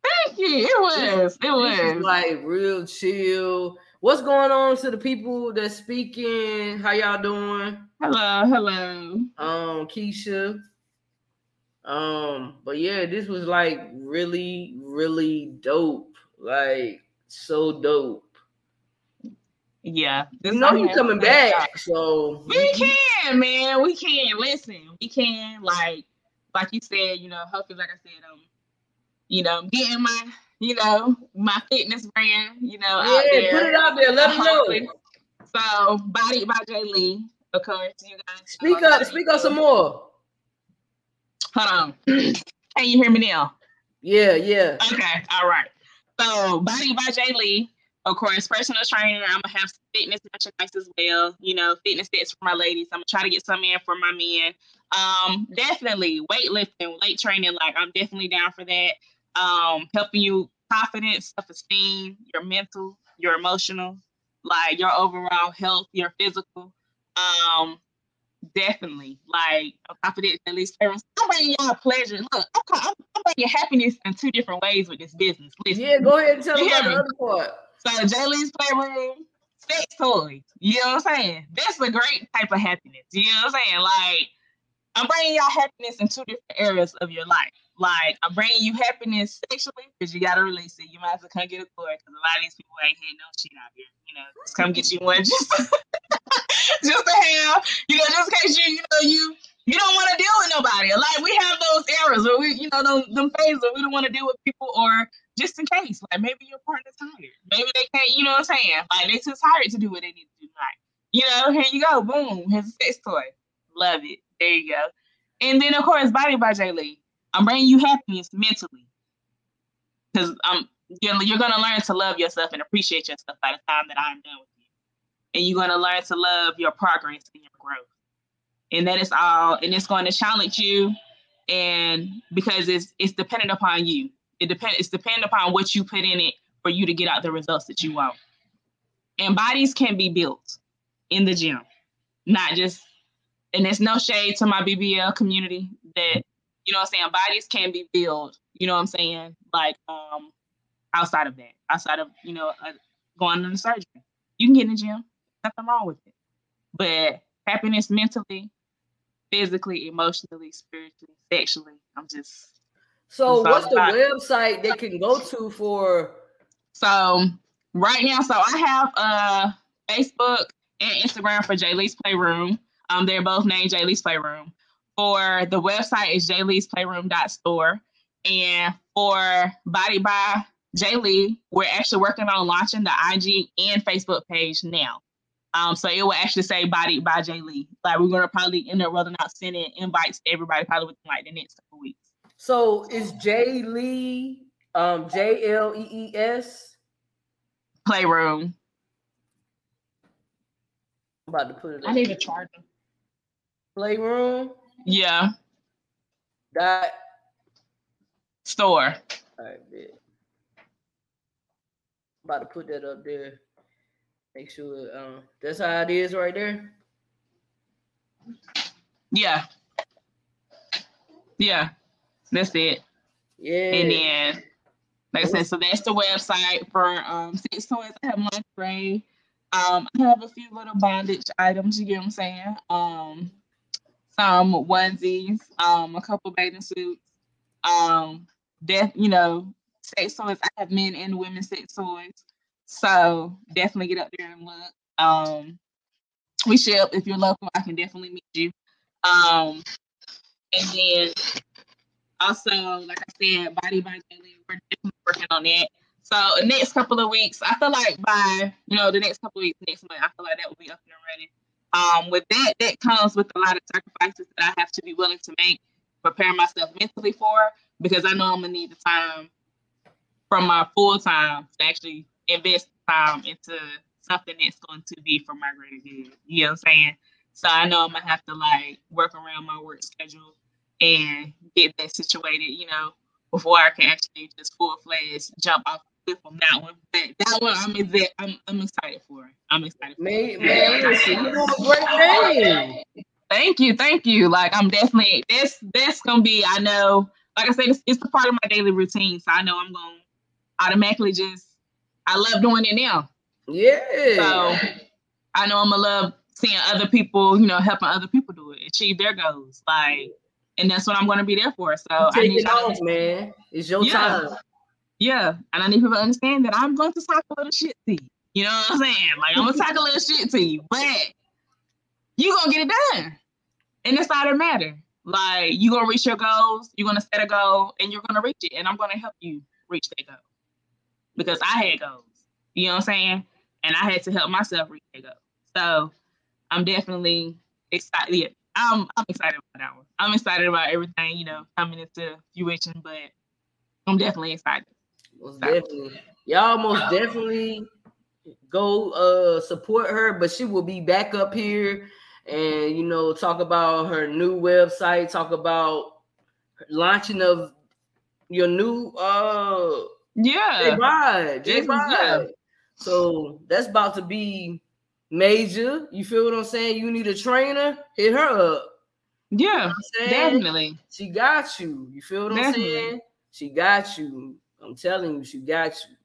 Thank you. It was. It was. was like real chill. What's going on to the people that's speaking? How y'all doing? Hello, hello. Um, Keisha. Um, but yeah, this was like really, really dope. Like so dope. Yeah. You know you coming back, so we can, man. We can. Listen, we can. Like, like you said, you know, hopefully, like I said, um, you know, getting my, you know, my fitness brand, you know, yeah, out there. put it out there. Let them know. So, Body by Jay Lee, of course. You guys speak up. Speak up some more. Hold on. *clears throat* Can you hear me now? Yeah, yeah. Okay, all right. So, Body by Jay Lee of course, personal trainer. I'm gonna have some fitness merchandise as well. You know, fitness sets for my ladies. I'm gonna try to get some in for my men. Um, definitely weightlifting, weight training. Like I'm definitely down for that. Um, helping you confidence, self esteem, your mental, your emotional, like your overall health, your physical. Um, definitely like confidence at least I'm bringing y'all pleasure. Look, I'm, I'm, I'm bringing happiness in two different ways with this business. Listen, yeah, go ahead and tell me about the other part. So Jay Lee's Playroom, sex toys. You know what I'm saying? That's a great type of happiness. You know what I'm saying? Like, I'm bringing y'all happiness in two different areas of your life. Like, I'm bringing you happiness sexually because you got to release it. You might as well come get a toy because a lot of these people ain't had no shit out here. You know, just come get you one *laughs* just, just to have, you know, just in case you, you know, you you don't want to deal with nobody. Like we have those eras where we, you know, them, them phases where we don't want to deal with people or just in case. Like maybe your partner's tired. Maybe they can't, you know what I'm saying? Like they too tired to do what they need to do Like, You know, here you go, boom, here's a sex toy. Love it. There you go. And then of course, Body by Jay Lee. I'm bringing you happiness mentally. Because I'm you're, you're gonna learn to love yourself and appreciate yourself by the time that I'm done with you. And you're gonna learn to love your progress and your growth. And that is all, and it's going to challenge you. And because it's it's dependent upon you. It depend it's dependent upon what you put in it for you to get out the results that you want. And bodies can be built in the gym, not just and there's no shade to my BBL community that you know what I'm saying bodies can be built, you know what I'm saying? Like um outside of that, outside of you know uh, going into surgery. You can get in the gym, nothing wrong with it. But happiness mentally, physically, emotionally, spiritually, sexually, I'm just. So what's the website they can go to for? So right now, so I have uh Facebook and Instagram for Jay Lee's Playroom. Um, they're both named Jay Lee's Playroom. For the website is jayleesplayroom.store. And for Body by Jay Lee, we're actually working on launching the IG and Facebook page now. Um, so it will actually say Body by Jay Lee. Like we're gonna probably end up rolling out sending invites to everybody probably within like the next couple weeks. So is Jay Lee um J L E E S Playroom. I'm about to put it. I need a charger. Playroom. Yeah. That store. All right, bet about to put that up there. Make sure um, that's how it is right there. Yeah. Yeah. That's it. Yeah. And then, like I said, so that's the website for um six toys. I have lingerie. Um, I have a few little bondage items, you get what I'm saying? Um, some onesies, um, a couple bathing suits, um, death, you know, sex toys. I have men and women sex toys. So definitely get up there and look. Um, we ship if you're local, I can definitely meet you. Um, and then also, like I said, Body by Jay Lee, we're definitely working on that. So next couple of weeks, I feel like by you know the next couple of weeks, next month, I feel like that will be up and ready. Um, with that, that comes with a lot of sacrifices that I have to be willing to make, prepare myself mentally for, because I know I'm gonna need the time from my full time to actually invest time into something that's going to be for my greater good. You know what I'm saying? So I know I'm gonna have to like work around my work schedule and get that situated, you know, before I can actually just full fledged jump off cliff that one. But that one I'm excited, I'm, I'm excited for. I'm excited. For man, man, listen, you're doing a great thing. Thank you, thank you. Like I'm definitely this. That's gonna be. I know. Like I said, it's, it's a part of my daily routine, so I know I'm gonna automatically just I love doing it now. Yeah. So I know I'm gonna love seeing other people, you know, helping other people do it, achieve their goals. Like, and that's what I'm gonna be there for. So I need off, man. It's your yeah. time. Yeah. And I need people to understand that I'm going to talk a little shit to you. You know what I'm saying? Like I'm gonna talk a little shit to you, but you gonna get it done. And that's all that matter. Like you gonna reach your goals, you're gonna set a goal, and you're gonna reach it, and I'm gonna help you reach that goal because I had goals. You know what I'm saying? And I had to help myself reach that goal. So I'm definitely excited. Yeah, I'm I'm excited about that one. I'm excited about everything, you know, coming into fruition, but I'm definitely excited. Most definitely. Y'all most definitely go uh support her, but she will be back up here and you know talk about her new website, talk about launching of your new uh yeah. J Rod. J Rod. Yeah. So that's about to be major. You feel what I'm saying? You need a trainer, hit her up. Yeah, you know definitely. She got you. You feel what definitely. I'm saying? She got you. I'm telling you, she got you.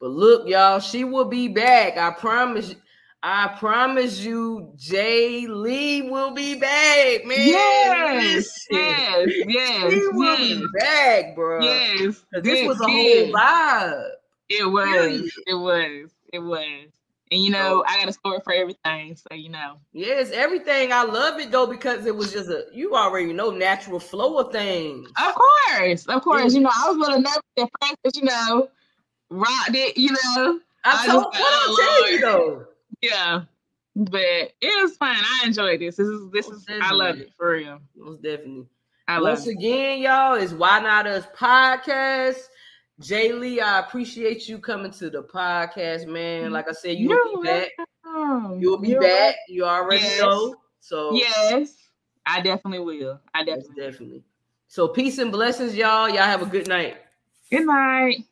But look, y'all, she will be back. I promise. I promise you, Jay Lee will be back, man. Yes, yes, yes. He will yes. be back, bro. Yes, this was a whole vibe. It was, it was, it was. And you know, I got a story for everything, so you know. Yes, everything. I love it though because it was just a you already know natural flow of things. Of course, of course. You know, I was gonna never at first, but you know, rocked it. You know, I, I told what I'm you though yeah. But it was fun. I enjoyed this. This is this is definitely. I love it for real. Most definitely. I Once again, y'all, is Why Not Us podcast. Jay Lee, I appreciate you coming to the podcast, man. Like I said, you will be back. You'll be You're back. You already yes. know. So yes, I definitely will. I definitely definitely. So peace and blessings, y'all. Y'all have a good night. Good night.